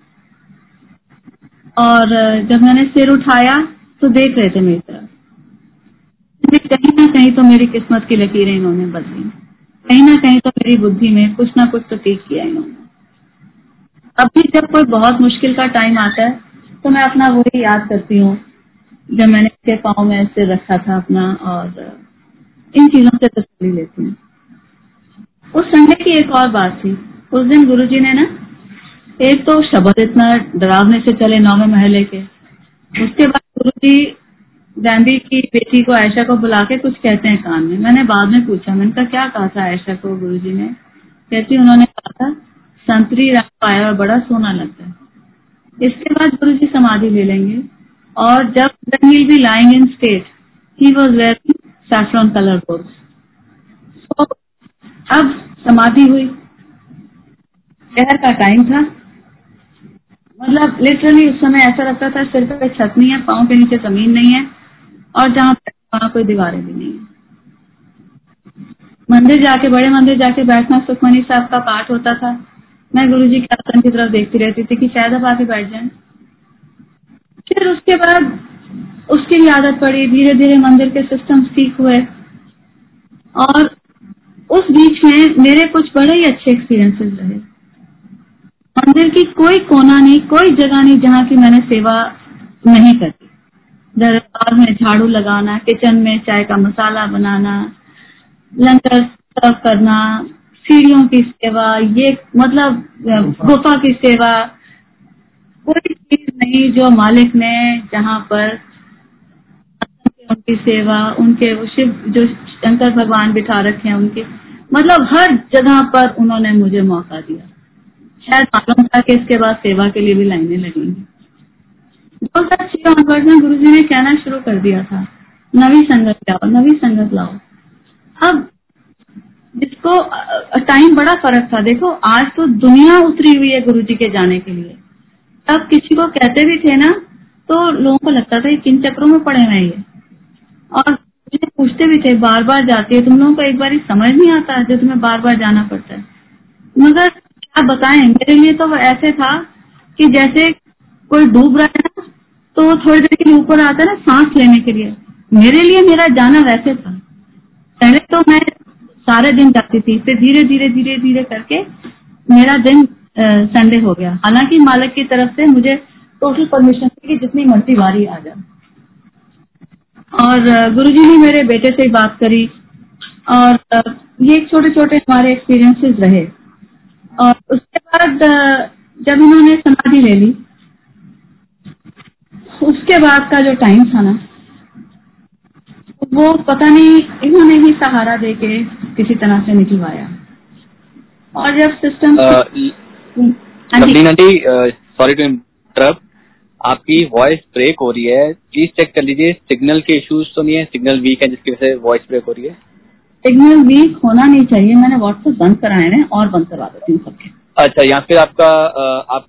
और जब मैंने सिर उठाया तो देख रहे थे मेरी तरफ़। कहीं ना कहीं तो मेरी किस्मत की लकीरें इन्होंने बदली। कहीं ना कहीं तो मेरी बुद्धि में कुछ ना कुछ तो ठीक किया इन्होंने। अभी जब कोई बहुत मुश्किल का टाइम आता है तो मैं अपना वही याद करती हूँ, जब मैंने इसके पाँव में सिर रखा था अपना और इन चीज़ों से तसली लेती हूँ। उस संडे की एक और बात थी। उस दिन गुरु जी ने ना, एक तो शब्द इतना डरावने से चले नौवे महले के। उसके बाद गुरु जी गांधी की बेटी को आयशा को बुला के कुछ कहते हैं कान में। मैंने बाद में पूछा, मैंने कहा, क्या कहा था आयशा को गुरु जी ने? कहती, उन्होंने कहा था, संतरी रंग पाया और बड़ा सोना लगता है। इसके बाद गुरु जी समाधि ले लेंगे और जब he be lying in state he was wearing saffron colour board so अब समाधि हुई। शहर का टाइम था। मतलब लिटरली उस समय ऐसा लगता था सिर पे छत नहीं है, पाँव के नीचे ज़मीन नहीं है। और जहाँ वहाँ कोई दीवारें भी नहीं। मंदिर जाके, बड़े मंदिर जाके बैठना सुखमनी साहब का पाठ होता था। मैं गुरु जी के आसन की तरफ़ देखती रहती थी कि शायद अब आके बैठ जाए। फिर उसके बाद उसकी भी आदत पड़ी धीरे धीरे मंदिर के सिस्टम ठीक हुए। और उस बीच में मेरे कुछ बड़े ही अच्छे एक्सपीरियंसेस रहे। मंदिर की कोई कोना नहीं, कोई जगह नहीं जहाँ की मैंने सेवा नहीं करी। दरबार में झाड़ू लगाना, किचन में चाय का मसाला बनाना, लंगर सर्व करना, सीढ़ियों की सेवा, ये मतलब गुफा की सेवा, कोई चीज़ नहीं जो मालिक ने जहाँ पर उनकी सेवा, उनके शिव, जो शंकर भगवान बिठा रखे हैं उनके मतलब हर जगह पर उन्होंने मुझे मौका दिया। शायद मालूम था कि इसके बाद सेवा के लिए भी लाइनें लगेंगी। दो हज़ार छह ऑनवर्ड में गुरु जी ने कहना शुरू कर दिया था, नवी संगत लाओ, नवी संगत लाओ। अब जिसको टाइम बड़ा फ़र्क था। देखो, आज तो दुनिया उतरी हुई है गुरु जी के जाने के लिए। तब किसी को कहते भी थे ना तो लोगों को लगता था किन चक्रों में पड़े हुए ये। और पूछते भी थे बार बार जाती है, तुम लोगों को एक बार समझ नहीं आता जो तुम्हें बार बार जाना पड़ता है। मगर क्या बताएँ, मेरे लिए तो ऐसे था कि जैसे कोई डूब रहा है ना तो थोड़ी देर के लिए ऊपर आता ना, सांस लेने के लिए। मेरे लिए मेरा जाना वैसे था। पहले तो मैं सारे दिन जाती थी, फिर धीरे धीरे धीरे धीरे करके मेरा दिन संडे हो गया। हालाँकि मालिक की तरफ़ से मुझे टोटल परमिशन थी कि जितनी मर्ज़ी बारी आ जाए। और गुरुजी ने मेरे बेटे से बात करी। और ये छोटे छोटे हमारे एक्सपीरियंसेस रहे। और उसके बाद जब इन्होंने समाधि ले ली उसके बाद का जो टाइम था ना वो पता नहीं इन्होंने ही सहारा दे के किसी तरह से निकलवाया। और जब सिस्टम सॉरी टू इंटरप्ट आपकी वॉइस ब्रेक हो रही है। प्लीज़ चेक कर लीजिए सिग्नल के इश्यूज़ तो नहीं है सिग्नल वीक है जिसकी वजह से वॉइस ब्रेक हो रही है। सिग्नल वीक होना नहीं चाहिए मैंने व्हाट्सएप बंद कराए हैं और बंद करवा देती हूँ सबके। अच्छा या फिर आपका आप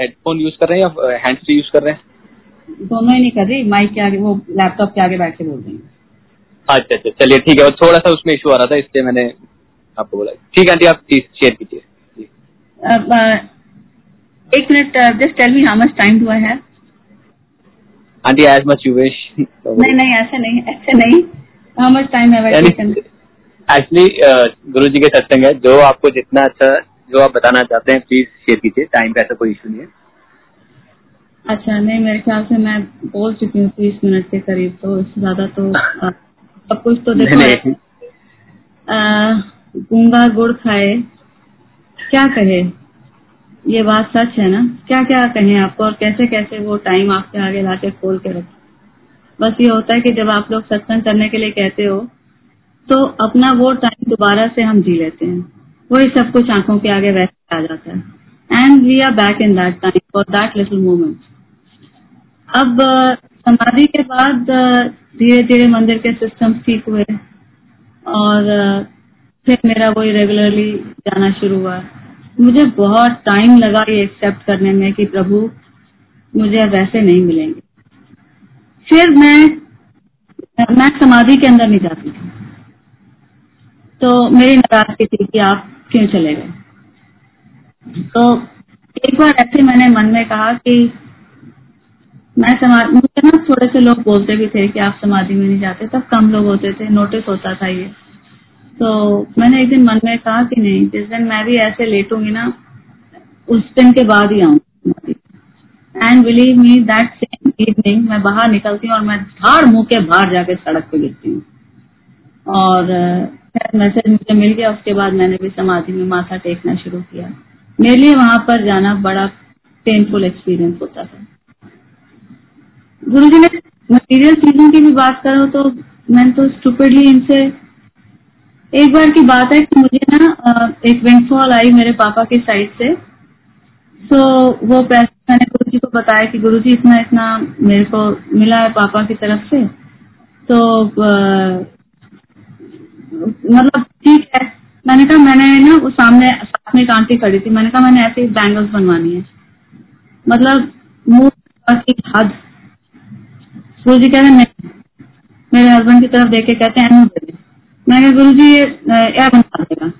हेडफोन यूज़ कर रहे हैं या हैंड फ्री यूज़ कर रहे हैं? दोनों ही नहीं कर रही माइक के आगे वो लैपटॉप के आगे बैठ के बोल रही अच्छा अच्छा चलिए ठीक है और थोड़ा सा उसमें इशू आ रहा था इसलिए मैंने आपको बोला। ठीक है आंटी आप प्लीज़ शेयर कीजिए। एक minute just tell me how much time do I have aunty as much you wish नहीं नहीं ऐसे नहीं ऐसे नहीं। How much time taken actually Guru ji के सत्संग है जो आपको जितना अच्छा जो आप बताना चाहते हैं प्लीज़ शेयर कीजिए टाइम का ऐसा कोई इशू नहीं है। अच्छा नहीं मेरे ख्याल से मैं बोल चुकी हूँ तीस मिनट के करीब तो इससे ज़्यादा तो सब कुछ तो देखो। गूँगा गुड़ खाए क्या कहे? ये बात सच है ना? क्या क्या कहें आपको और कैसे कैसे वो टाइम आपके आगे लाके खोल के रखे? बस ये होता है कि जब आप लोग सत्संग करने के लिए कहते हो तो अपना वो टाइम दोबारा से हम जी लेते हैं। वही सब कुछ आँखों के आगे वैसे आ जाता है। And we are back in that time for that little moment अब समाधि के बाद धीरे धीरे मंदिर के सिस्टम ठीक हुए और फिर मेरा वही रेगुलरली जाना शुरू हुआ। मुझे बहुत टाइम लगा ये एक्सेप्ट करने में कि प्रभु, मुझे वैसे नहीं मिलेंगे। फिर मैं मैं समाधि के अंदर नहीं जाती थी। तो मेरी नाराज़गी थी कि आप क्यों चले गए? तो एक बार ऐसे मैंने मन में कहा कि मैं समाधि मुझे ना थोड़े से लोग बोलते भी थे कि आप समाधि में नहीं जाते, तब कम लोग होते थे नोटिस होता था ये। तो मैंने एक दिन मन में कहा कि नहीं, जिस दिन मैं भी ऐसे लेटूँगी ना, उस दिन के बाद ही आऊँगी and believe me that same evening मैं बाहर निकलती हूँ और मैं धाड़ मुँह के बाहर जाके सड़क पे गिरती हूँ। और मैसेज मुझे मिल गया, उसके बाद मैंने भी समाधि में माथा टेकना शुरू किया। मेरे लिए वहाँ पर जाना बड़ा पेनफुल एक्सपीरियंस होता था। गुरु जी ने मटीरियल चीज़ों की भी बात करो तो मैं तो स्टूपिडली इनसे एक बार की बात है कि मुझे ना एक विंडफॉल आई मेरे पापा की साइड से। तो वो पैसे मैंने गुरु जी को बताया कि गुरु जी, इतना इतना मेरे को मिला है पापा की तरफ़ से। तो मतलब ठीक है। मैंने कहा, मैंने ना वो सामने, साथ में एक आंटी खड़ी थी। मैंने कहा, मैंने ऐसे बैंगल्स बनवानी है। मतलब मुँह की हद गुरु जी कहते नहीं मेरे हस्बैंड की तरफ़ देख के कहते हैं मैंने गुरु जी क्या बनवा देगा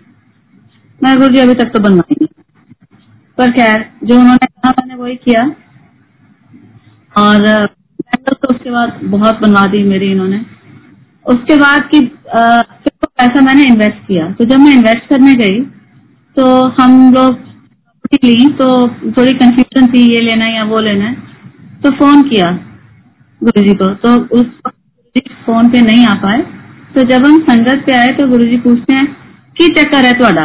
मैं गुरु जी अभी तक तो बनवाएँगे पर खैर, जो उन्होंने कहा, मैंने वही किया। और तो उसके बाद बहुत बनवा दी मेरी इन्होंने। उसके बाद की तो पैसा मैंने इन्वेस्ट किया। तो जब मैं इन्वेस्ट करने गई तो हम लोग ली तो थोड़ी कंफ्यूजन थी, ये लेना है या वो लेना है। तो फ़ोन किया। गुरु जी को। तो उस फ़ोन पे नहीं आ पाए। तो जब हम संगत पे आए तो गुरु जी पूछते हैं, की चक्कर है थोड़ा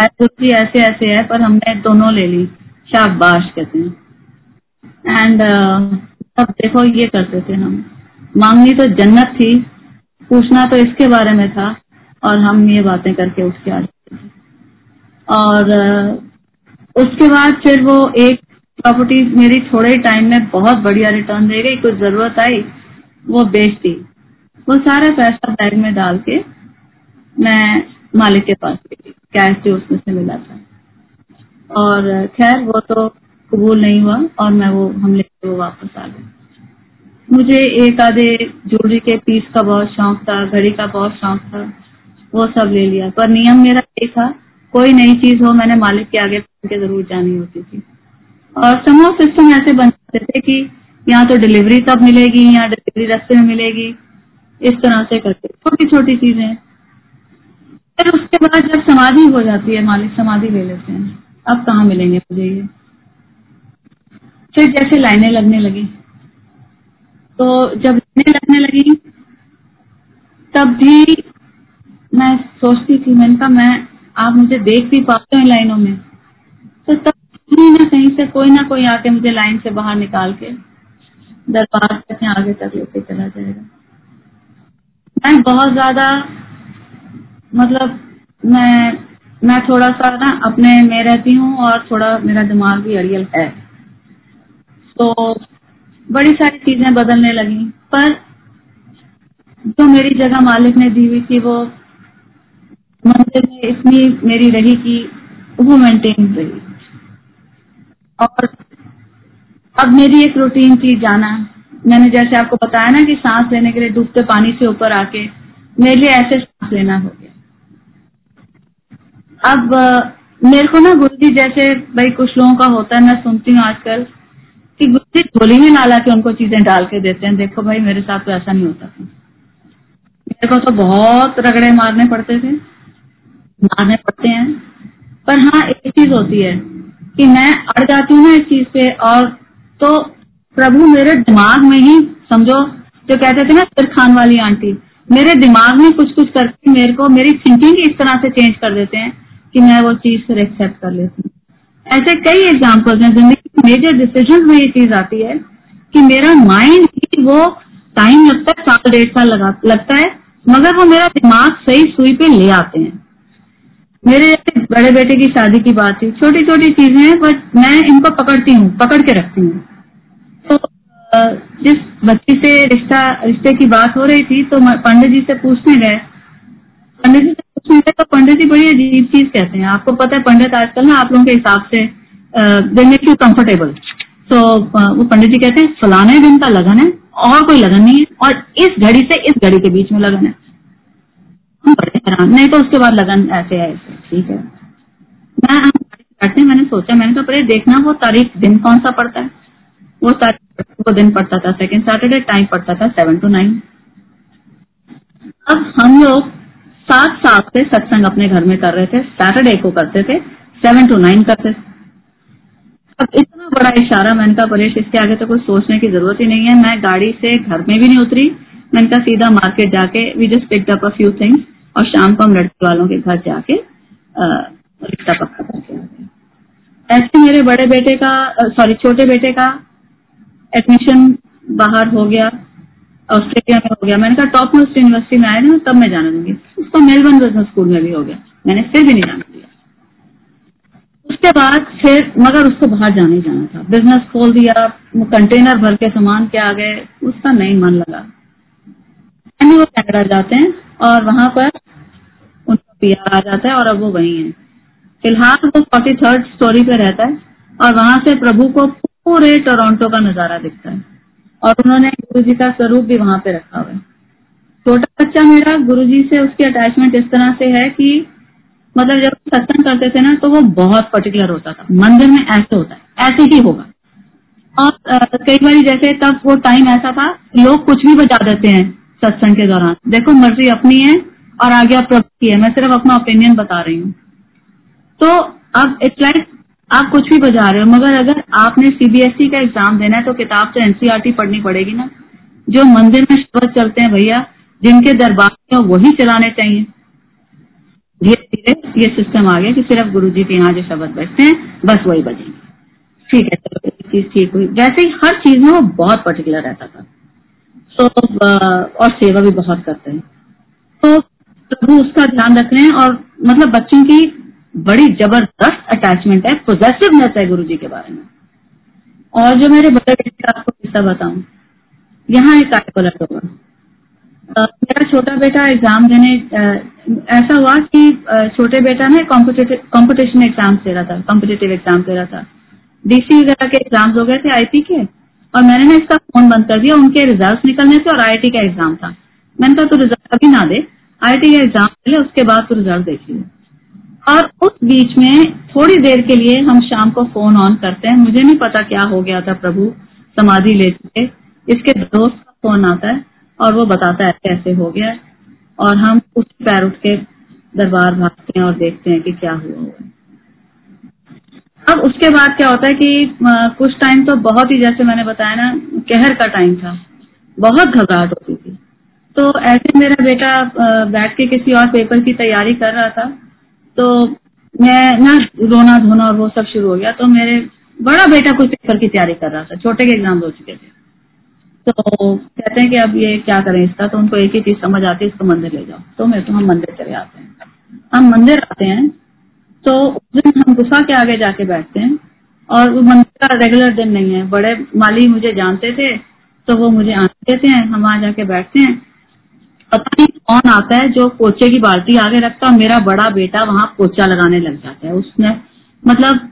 गुरु जी ऐसे ऐसे है, पर हमने दोनों ले ली। शाबाश, कहते हैं। एंड तब देखो ये करते थे हम। मांगनी तो जन्नत थी। पूछना तो इसके बारे में था, और हम ये बातें करके उसके आ जाते थे। और उसके बाद फिर वो एक प्रॉपर्टी मेरी थोड़े टाइम में बहुत बढ़िया रिटर्न दे गई कुछ ज़रूरत आई, वो बेच दी। वो सारा पैसा बैग में डाल के मैं मालिक के पास गई। कैश जो उसमें से मिला था। और खैर, वो तो कबूल नहीं हुआ और मैं वो हम लेके वो वापस आ गए मुझे एक आधे ज्वेलरी के पीस का बहुत शौक था, घड़ी का बहुत शौक था, वो सब ले लिया। पर नियम मेरा ये था, कोई नई चीज़ हो, मैंने मालिक के आगे के ज़रूर जानी होती थी। और समूह सिस्टम ऐसे बन जाते थे कि यहाँ तो डिलीवरी तब मिलेगी यहाँ डिलीवरी रस्ते में मिलेगी, इस तरह से करते छोटी छोटी चीज़ें। फिर उसके बाद जब समाधि हो जाती है, मालिक समाधि ले लेते हैं। अब कहाँ मिलेंगे मुझे ये? फिर जैसे लाइनें लगने लगी। तो जब लाइनें लगने लगी, तब भी मैं सोचती थी, मैंने कहा, मैं, आप मुझे देख भी पाते हैं लाइनों में। तो तब कहीं ना कहीं से कोई ना कोई आके मुझे लाइन से बाहर निकाल के दरबार से आगे तक लेके चला जाएगा। मैं बहुत ज़्यादा मतलब मैं मैं थोड़ा सा ना अपने में रहती हूँ और थोड़ा मेरा दिमाग भी अड़ियल है। तो बड़ी सारी चीज़ें बदलने लगी, पर जो मेरी जगह मालिक ने दी हुई थी वो मंदिर में इतनी मेरी रही कि वो मेंटेन रही। और अब मेरी एक रूटीन थी जाना। मैंने जैसे आपको बताया ना कि सांस लेने के लिए डूबते पानी से ऊपर आके मेरे लिए ऐसे सांस लेना हो गया। अब मेरे को ना गुरु जी जैसे भाई कुछ लोगों का होता है, मैं सुनती हूँ आजकल कि गुरु जी झोली में ला के उनको चीज़ें डाल के देते हैं। देखो भाई, मेरे साथ तो ऐसा नहीं होता था। मेरे को तो बहुत रगड़े मारने पड़ते थे, मारने पड़ते हैं। पर हाँ एक चीज़ होती है कि मैं अड़ जाती हूँ इस चीज़ पे और तो प्रभु मेरे दिमाग में ही, समझो, जो कहते थे ना सिर खान वाली आंटी, मेरे दिमाग में कुछ कुछ करके मेरे को, मेरी थिंकिंग इस तरह से चेंज कर देते हैं कि मैं वो चीज़ फिर एक्सेप्ट कर लेती हूँ। ऐसे कई एग्जाम्पल्स हैं ज़िंदगी मेजर डिसीज़न में ये चीज़ आती है कि मेरा माइंड ही वो टाइम लगता है, साल, डेढ़ साल लगा, लगता है, मगर वो मेरा दिमाग सही सुई पे ले आते हैं। मेरे बड़े बेटे की शादी की बात थी। छोटी छोटी चीज़ें हैं बट मैं इनको पकड़ती हूँ, पकड़ के रखती हूँ। तो जिस बच्ची से रिश्ता, रिश्ते की बात हो रही थी तो पंडित जी से पूछने गए। पंडित जी से पूछने गए तो पंडित जी बड़ी अजीब चीज़ कहते हैं। आपको पता है, पंडित आजकल ना आप लोगों के हिसाब से दे मेक यू कंफर्टेबल। तो वो पंडित जी कहते हैं, फलाने दिन का लगन है, और कोई लगन नहीं है, और इस घड़ी से इस घड़ी के बीच में लगन है। हैरान नहीं तो उसके बाद लगन ऐसे है ठीक है। मैं बैठते मैंने सोचा, मैंने कहा पहले देखना वो तारीख, दिन कौन सा पड़ता है? वो तारीख वो दिन पड़ता था सेकेंड सैटरडे टाइम पड़ता था सेवन टू नाइन अब हम लोग सात साल से सत्संग अपने घर में कर रहे थे सैटरडे को करते थे सेवन टू नाइन करते थे। अब इतना बड़ा इशारा, मैंने कहा, परेश, इसके आगे तो कुछ सोचने की ज़रूरत ही नहीं है। मैं गाड़ी से घर में भी नहीं उतरी, मैंने कहा, सीधा मार्केट जाके we just picked up a few things और शाम को हम लड़के वालों के घर जाके रिश्ता पक्का करके आ गए ऐसे मेरे बड़े बेटे का सॉरी छोटे बेटे का एडमिशन बाहर हो गया, ऑस्ट्रेलिया में हो गया। मैंने कहा टॉप मोस्ट यूनिवर्सिटी में आए ना, तब मैं जाने दूँगी। उसको मेलबर्न बिज़नेस स्कूल में भी हो गया। मैंने फिर भी नहीं जाने दिया। उसके बाद फिर, मगर उसको बाहर जाने ही जाना था। बिज़नेस खोल दिया कंटेनर भर के सामान के आ गए उसका नहीं मन लगा। वो कैनेडा जाते हैं और वहाँ पर उनका पीआर आ जाता है और अब वो वही है। फ़िलहाल वो फोर्टी थर्ड स्टोरी पे रहता है और वहाँ से प्रभु को पूरे टोरंटो का नज़ारा दिखता है और उन्होंने गुरु जी का स्वरूप भी वहाँ पे रखा हुआ है। छोटा बच्चा मेरा गुरु जी से उसकी अटैचमेंट इस तरह से है कि मतलब जब सत्संग करते थे ना तो वो बहुत पर्टिकुलर होता था। मंदिर में ऐसे होता है, ऐसे ही होगा। और कई बार जैसे तब वो टाइम ऐसा था, लोग कुछ भी बजा देते हैं। सत्संग के दौरान। देखो, मर्ज़ी अपनी है और आगे आप प्रभु की है। मैं सिर्फ़ अपना ओपिनियन बता रही हूँ। तो अब इट्स लाइक आप कुछ भी बजा रहे हो, मगर अगर आपने सीबीएसई e का एग्ज़ाम देना है तो किताब तो एनसीआरटी पढ़नी पड़ेगी ना। जो मंदिर में शब्द चलते हैं भैया, जिनके दरबार में वही चलाने चाहिए। धीरे धीरे ये सिस्टम आ गया कि सिर्फ़ गुरु जी के यहाँ जो शब्द बैठते हैं, बस वही बजेंगे। ठीक है, चलो चीज़ ठीक हुई। वैसे ही हर चीज़ में वो बहुत पर्टिकुलर रहता था। तो और सेवा भी बहुत करते हैं। तो प्रभु उसका ध्यान रख रहे हैं और मतलब बच्चों की बड़ी ज़बरदस्त अटैचमेंट है पोजेसिवनेस है गुरु जी के बारे में। और जो मेरे बड़े बेटे का आपको किस्सा बताऊँ। यहाँ एक आर्टिकल होगा मेरा छोटा बेटा एग्ज़ाम देने ऐसा हुआ कि छोटे बेटा ने कॉम्पिटिशन एग्ज़ाम दे रहा था कॉम्पिटेटिव एग्ज़ाम दे रहा था। डीसी वगैरह के एग्ज़ाम हो गए थे आईटी के। और मैंने ना इसका फ़ोन बंद कर दिया, उनके रिज़ल्ट निकलने से और आईआईटी का एग्ज़ाम था। मैंने कहा, तू रिज़ल्ट अभी ना दे। आईआईटी का एग्ज़ाम ले उसके बाद तू रिज़ल्ट देख और उस बीच में थोड़ी देर के लिए हम शाम को फ़ोन ऑन करते हैं। मुझे नहीं पता क्या हो गया था, प्रभु समाधि ले चुके। इसके दोस्त का फ़ोन आता है और वो बताता है कैसे हो गया और हम उस पैर उठ के दरबार भागते हैं और देखते हैं कि क्या हुआ हुआ अब उसके बाद क्या होता है कि कुछ टाइम तो बहुत ही, जैसे मैंने बताया ना, कहर का टाइम था। बहुत घबराहट होती थी। तो ऐसे मेरा बेटा बैठ के किसी और पेपर की तैयारी कर रहा था। तो मैं ना, रोना धोना और वो सब शुरू हो गया। तो मेरे बड़ा बेटा कोई पेपर की तैयारी कर रहा था। छोटे के एग्ज़ाम हो चुके थे। तो कहते हैं कि अब ये क्या करें इसका? तो उनको एक ही चीज़ समझ आती है, इसको मंदिर ले जाओ। तो मैं तो हम मंदिर चले आते हैं। हम मंदिर आते हैं। तो उस दिन हम गुफा के आगे जाके बैठते हैं और वो मंदिर का रेगुलर दिन नहीं है। बड़े माली मुझे जानते थे तो वो मुझे आने देते हैं। हम वहाँ जाके बैठते हैं। पता नहीं कौन आता है जो पोचे की बाल्टी आगे रखता है मेरा बड़ा बेटा वहाँ पोचा लगाने लग जाता है। उसने मतलब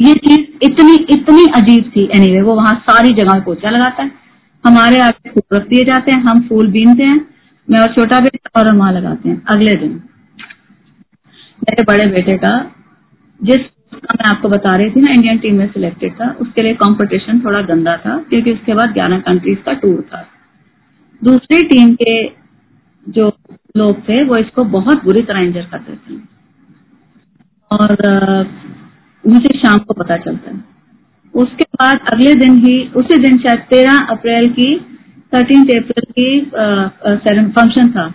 ये चीज़ इतनी इतनी अजीब थी। एनीवे वो वहाँ सारी जगह पोचा लगाता है। हमारे आगे फूल रख दिए जाते हैं। हम फूल बीनते हैं। मैं और छोटा बेटा और हम वहाँ लगाते हैं। अगले दिन। मेरे बड़े बेटे का, जिस मैं आपको बता रही थी ना इंडियन टीम में सिलेक्टेड था, उसके लिए कंपटीशन थोड़ा गंदा था, क्योंकि उसके बाद ग्यारह कंट्रीज़ का टूर था। दूसरी टीम के जो लोग थे, वो इसको बहुत बुरी तरह इंजर करते थे। और मुझे शाम को पता चलता है। उसके बाद अगले दिन ही, उसी दिन शायद तेरह अप्रैल की थर्टीन अप्रैल की फ़ंक्शन था।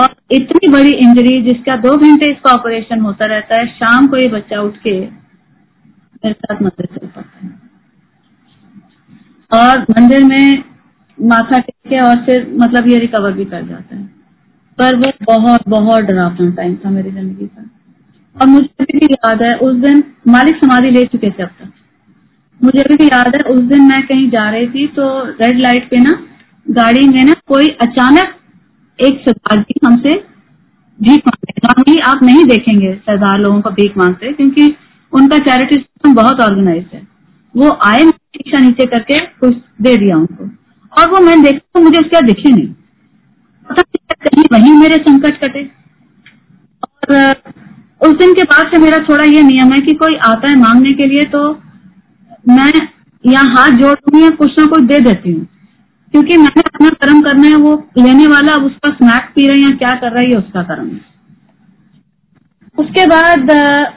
और इतनी बड़ी इंजरी जिसका दो घंटे इसका ऑपरेशन होता रहता है, शाम को ये बच्चा उठ के मेरे साथ मंदिर चल पड़ता है। और मंदिर में माथा टेक के और फिर मतलब ये रिकवर भी कर जाता है। पर वो बहुत बहुत डरावना टाइम था मेरी ज़िंदगी का। और मुझे अभी भी याद है, उस दिन मालिक समाधि ले चुके थे अब तक। मुझे अभी भी याद है, उस दिन मैं कहीं जा रही थी तो रेड लाइट पे ना, गाड़ी में ना कोई अचानक एक सरदार जी हमसे भीख मांगते नॉर्मली आप नहीं देखेंगे सरदार लोगों को भीख मांगते क्योंकि उनका चैरिटी सिस्टम बहुत ऑर्गेनाइज है। वो आए शिक्षा नीचे करके कुछ दे दिया उनको। और वो मैंने देखा तो मुझे उसके दिखे नहीं। पता कहीं, वही मेरे संकट कटे। और उस दिन के बाद से मेरा थोड़ा ये नियम है कि कोई आता है मांगने के लिए तो मैं यहाँ हाथ जोड़ दूँगी या कुछ ना कुछ दे देती हूँ। क्योंकि मैंने अपना कर्म करना है, वो लेने वाला अब उसका स्नैक पी रहे या क्या कर रही है उसका कर्म है। उसके बाद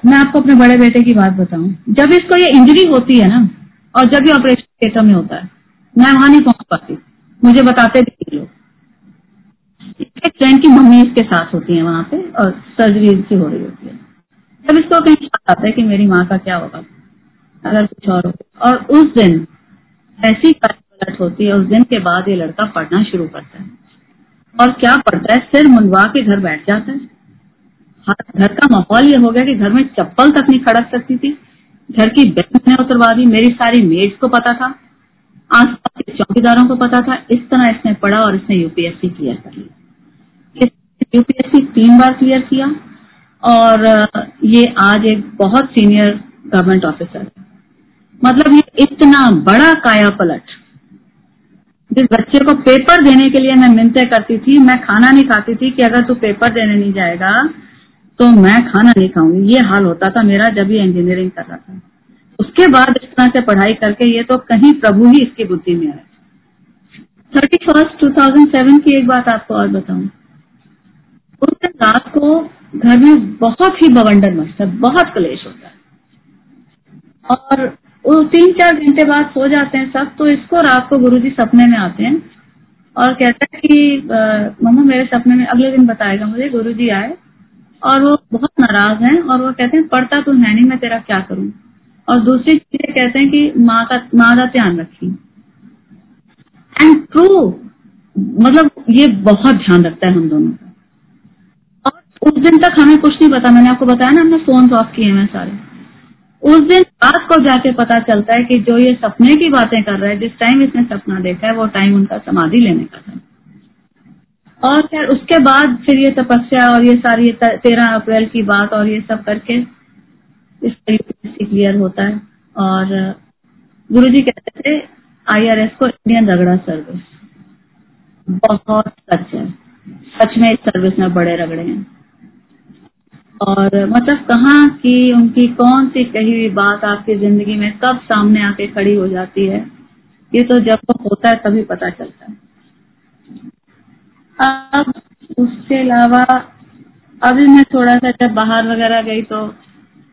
मैं आपको अपने बड़े बेटे की बात बताऊँ। जब इसको ये इंजरी होती है ना, और जब ये ऑपरेशन थिएटर में होता है, मैं वहाँ नहीं पहुँच पाती। मुझे बताते भी लोग। इसके फ्रेंड की मम्मी इसके साथ होती है वहाँ पे, और सर्जरी इसकी हो रही होती है। जब इसको कहीं आता है कि मेरी माँ का क्या होगा, अगर कुछ और हो और उस दिन, ऐसी गलत होती है, उस दिन के बाद ये लड़का पढ़ना शुरू करता है। और क्या पढ़ता है? सिर मुंडवा के घर बैठ जाता है। घर का माहौल ये हो गया कि घर में चप्पल तक नहीं खड़क सकती थी। घर की बेड ने उतरवा दी मेरी सारी मेड्स को पता था। आस पास के चौकीदारों को पता था। इस तरह इसने पढ़ा और इसने यूपीएससी क्लियर कर लिया। यूपीएससी तीन बार क्लियर किया और ये आज एक बहुत सीनियर गवर्नमेंट ऑफिसर है। मतलब ये इतना बड़ा काया पलट जिस बच्चे को पेपर देने के लिए मैं मिनते करती थी, मैं खाना नहीं खाती थी कि अगर तू पेपर देने नहीं जाएगा तो मैं खाना नहीं खाऊँगी। ये हाल होता था मेरा जब ये इंजीनियरिंग कर रहा था। उसके बाद इस तरह से पढ़ाई करके ये तो कहीं प्रभु ही इसकी बुद्धि में आए। Thirty first two thousand seven की एक बात आपको और बताऊँ। उस दिन रात को घर में बहुत ही बवंडर मचता बहुत क्लेश होता है। और वो तीन चार घंटे बाद सो जाते हैं सब तो इसको रात को गुरु जी सपने में आते हैं और कहता है कि मम्मा मेरे सपने में अगले दिन बताएगा मुझे गुरु जी आए और वो बहुत नाराज़ हैं और वो कहते हैं, पढ़ता तो है नहीं, मैं तेरा क्या करूँ? और दूसरी चीज़ें कहते हैं कि माँ का माँ का ध्यान रखी एंड ट्रू मतलब ये बहुत ध्यान रखता है हम दोनों का। और उस दिन तक हमें कुछ नहीं पता, मैंने आपको बताया ना, हमने फ़ोन ऑफ़ किए हैं सारे। उस दिन रात को जाके पता चलता है कि जो ये सपने की बातें कर रहा है, जिस टाइम इसने सपना देखा है, वो टाइम उनका समाधि लेने का था और फिर उसके बाद फिर ये तपस्या और ये सारी तेरह अप्रैल की बात और ये सब करके इसका यूपीएससी क्लियर होता है। और गुरु जी कहते थे आईआरएस को इंडियन रगड़ा सर्विस बहुत सच है। सच में इस सर्विस में बड़े रगड़े हैं। और मतलब कहाँ की, उनकी कौन सी कही हुई बात आपकी ज़िंदगी में कब सामने आके खड़ी हो जाती है, ये तो जब तो होता है तभी पता चलता है। अब उसके अलावा, अभी मैं थोड़ा सा जब बाहर वगैरह गई तो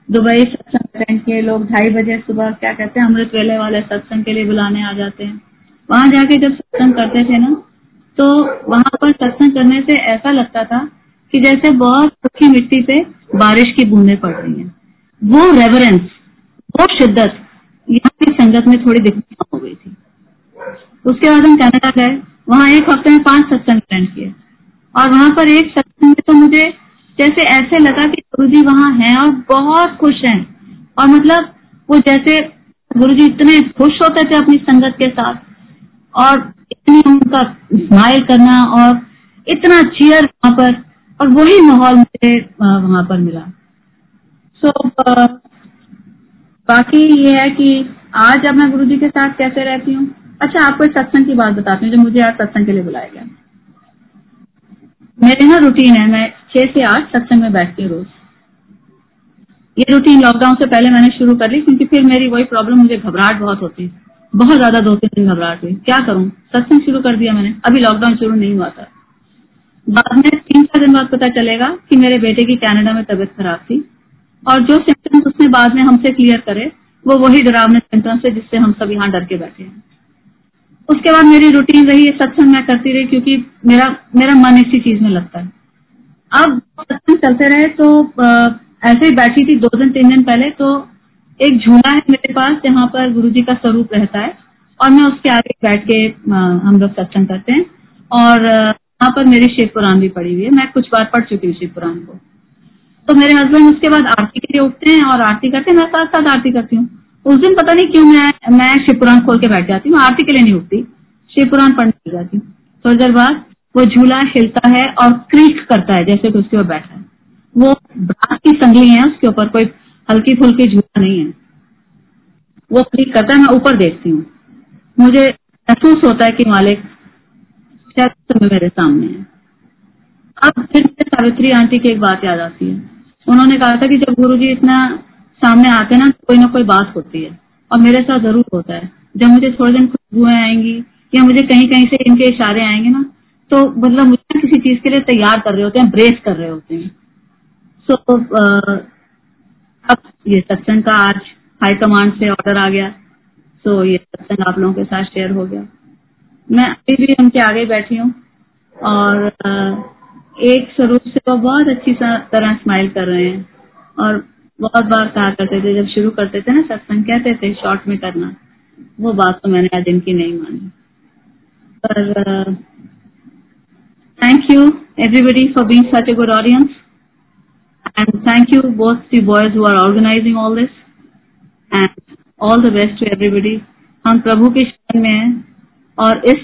दुबई सत्संग किए, लोग ढाई बजे सुबह क्या कहते हैं, अमृत वेले वाले सत्संग के लिए बुलाने आ जाते हैं। वहाँ जाके जब सत्संग करते थे ना तो वहाँ पर सत्संग करने से ऐसा लगता था कि जैसे बहुत सूखी मिट्टी पे बारिश की बूंदें पड़ रही हैं। वो रेवरेंस वो शिद्दत यहाँ की संगत में थोड़ी दिक्कत हो गई थी। उसके बाद हम कनाडा गए। वहाँ एक हफ़्ते में पाँच सत्संग अटेंड किए। और वहाँ पर एक सत्संग में तो मुझे जैसे ऐसे लगा कि गुरु जी वहाँ हैं और बहुत खुश हैं। और मतलब वो जैसे गुरु जी इतने खुश होते थे अपनी संगत के साथ और इतनी उनका स्माइल करना और इतना चीयर वहाँ पर और वही माहौल मुझे वहाँ पर मिला। सो so, बाकी ये है कि आज अब मैं गुरु जी के साथ कैसे रहती हूँ? अच्छा आपको एक सत्संग की बात बताती हूँ जो मुझे आज सत्संग के लिए बुलाया गया। मेरे ना रूटीन है मैं छह से आठ सत्संग में बैठती हूँ रोज। ये रूटीन लॉकडाउन से पहले मैंने शुरू कर ली क्योंकि फिर मेरी वही प्रॉब्लम मुझे घबराहट बहुत होती है। बहुत ज़्यादा दो तीन दिन घबराहट हुई। क्या करूँ? सत्संग शुरू कर दिया मैंने। अभी लॉकडाउन शुरू नहीं हुआ था। बाद में तीन चार दिन बाद पता चलेगा कि मेरे बेटे की कनाडा में तबीयत खराब थी। और जो सिम्टम्स उसने बाद में हमसे क्लियर करे, वो वही डरावने सिम्टम्स है जिससे हम सब यहाँ डर के बैठे हैं। उसके बाद मेरी रूटीन रही है सत्संग मैं करती रही क्योंकि मेरा मेरा मन इसी चीज़ में लगता है। अब सत्संग चलते रहे तो ऐसे ही बैठी थी दो दिन, तीन दिन पहले तो एक झूला है मेरे पास, जहाँ पर गुरु जी का स्वरूप रहता है और मैं उसके आगे बैठ के हम लोग सत्संग करते हैं। और वहाँ पर मेरी शिव पुराण भी पड़ी हुई है। मैं कुछ बार पढ़ चुकी हूँ शिव पुराण को। तो मेरे हस्बैंड उसके बाद आरती के लिए उठते हैं और आरती करते हैं। मैं साथ साथ आरती करती हूँ। उस दिन पता नहीं क्यों मैं मैं शिव पुराण खोल के बैठ जाती हूँ। आरती के लिए नहीं उठती। शिव पुराण पढ़ने लग जाती हूँ। थोड़ी देर बाद वो झूला हिलता है और क्रीक करता है, जैसे कि उसके ऊपर बैठा है। वो ब्रास की संगली है उसके ऊपर, कोई हल्की फुल्की झूला नहीं है। वो क्लिक करता है। मैं ऊपर देखती हूँ। मुझे महसूस होता है कि मालिक शायद मेरे सामने? है अब फिर से सावित्री आंटी की एक बात याद आती है। उन्होंने कहा था कि जब गुरु जी इतना सामने आते हैं ना कोई ना कोई बात होती है। और मेरे साथ ज़रूर होता है। जब मुझे थोड़े दिन खुशबुएँ आएँगी या मुझे कहीं कहीं से इनके इशारे आएँगे ना तो मतलब मुझे किसी चीज़ के लिए तैयार कर रहे होते हैं ब्रेस कर रहे होते हैं। सो so, अब ये सत्संग का आज हाईकमांड से ऑर्डर आ गया। सो तो ये सत्संग आप लोगों के साथ शेयर हो गया। मैं अभी भी उनके आगे बैठी हूँ और एक स्वरूप से वो बहुत अच्छी तरह स्माइल कर रहे हैं और बहुत बार कहा करते थे, जब शुरू करते थे ना सत्संग, कहते थे शॉर्ट में करना। वो बात तो मैंने आज इनकी नहीं मानी। पर thank you everybody for being such a good audience and thank you both the boys who are organizing all this and all the best to everybody हम प्रभु के शरण में हैं। और इस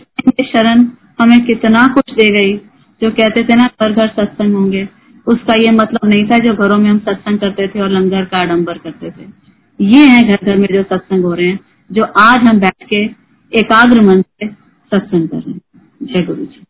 शरण हमें कितना कुछ दे गई, जो कहते थे ना, घर घर सत्संग होंगे। उसका ये मतलब नहीं था जो घरों में हम सत्संग करते थे और लंगर का आडम्बर करते थे। ये है घर घर में जो सत्संग हो रहे हैं, जो आज हम बैठ के एकाग्र मन से सत्संग कर रहे हैं। जय गुरु जी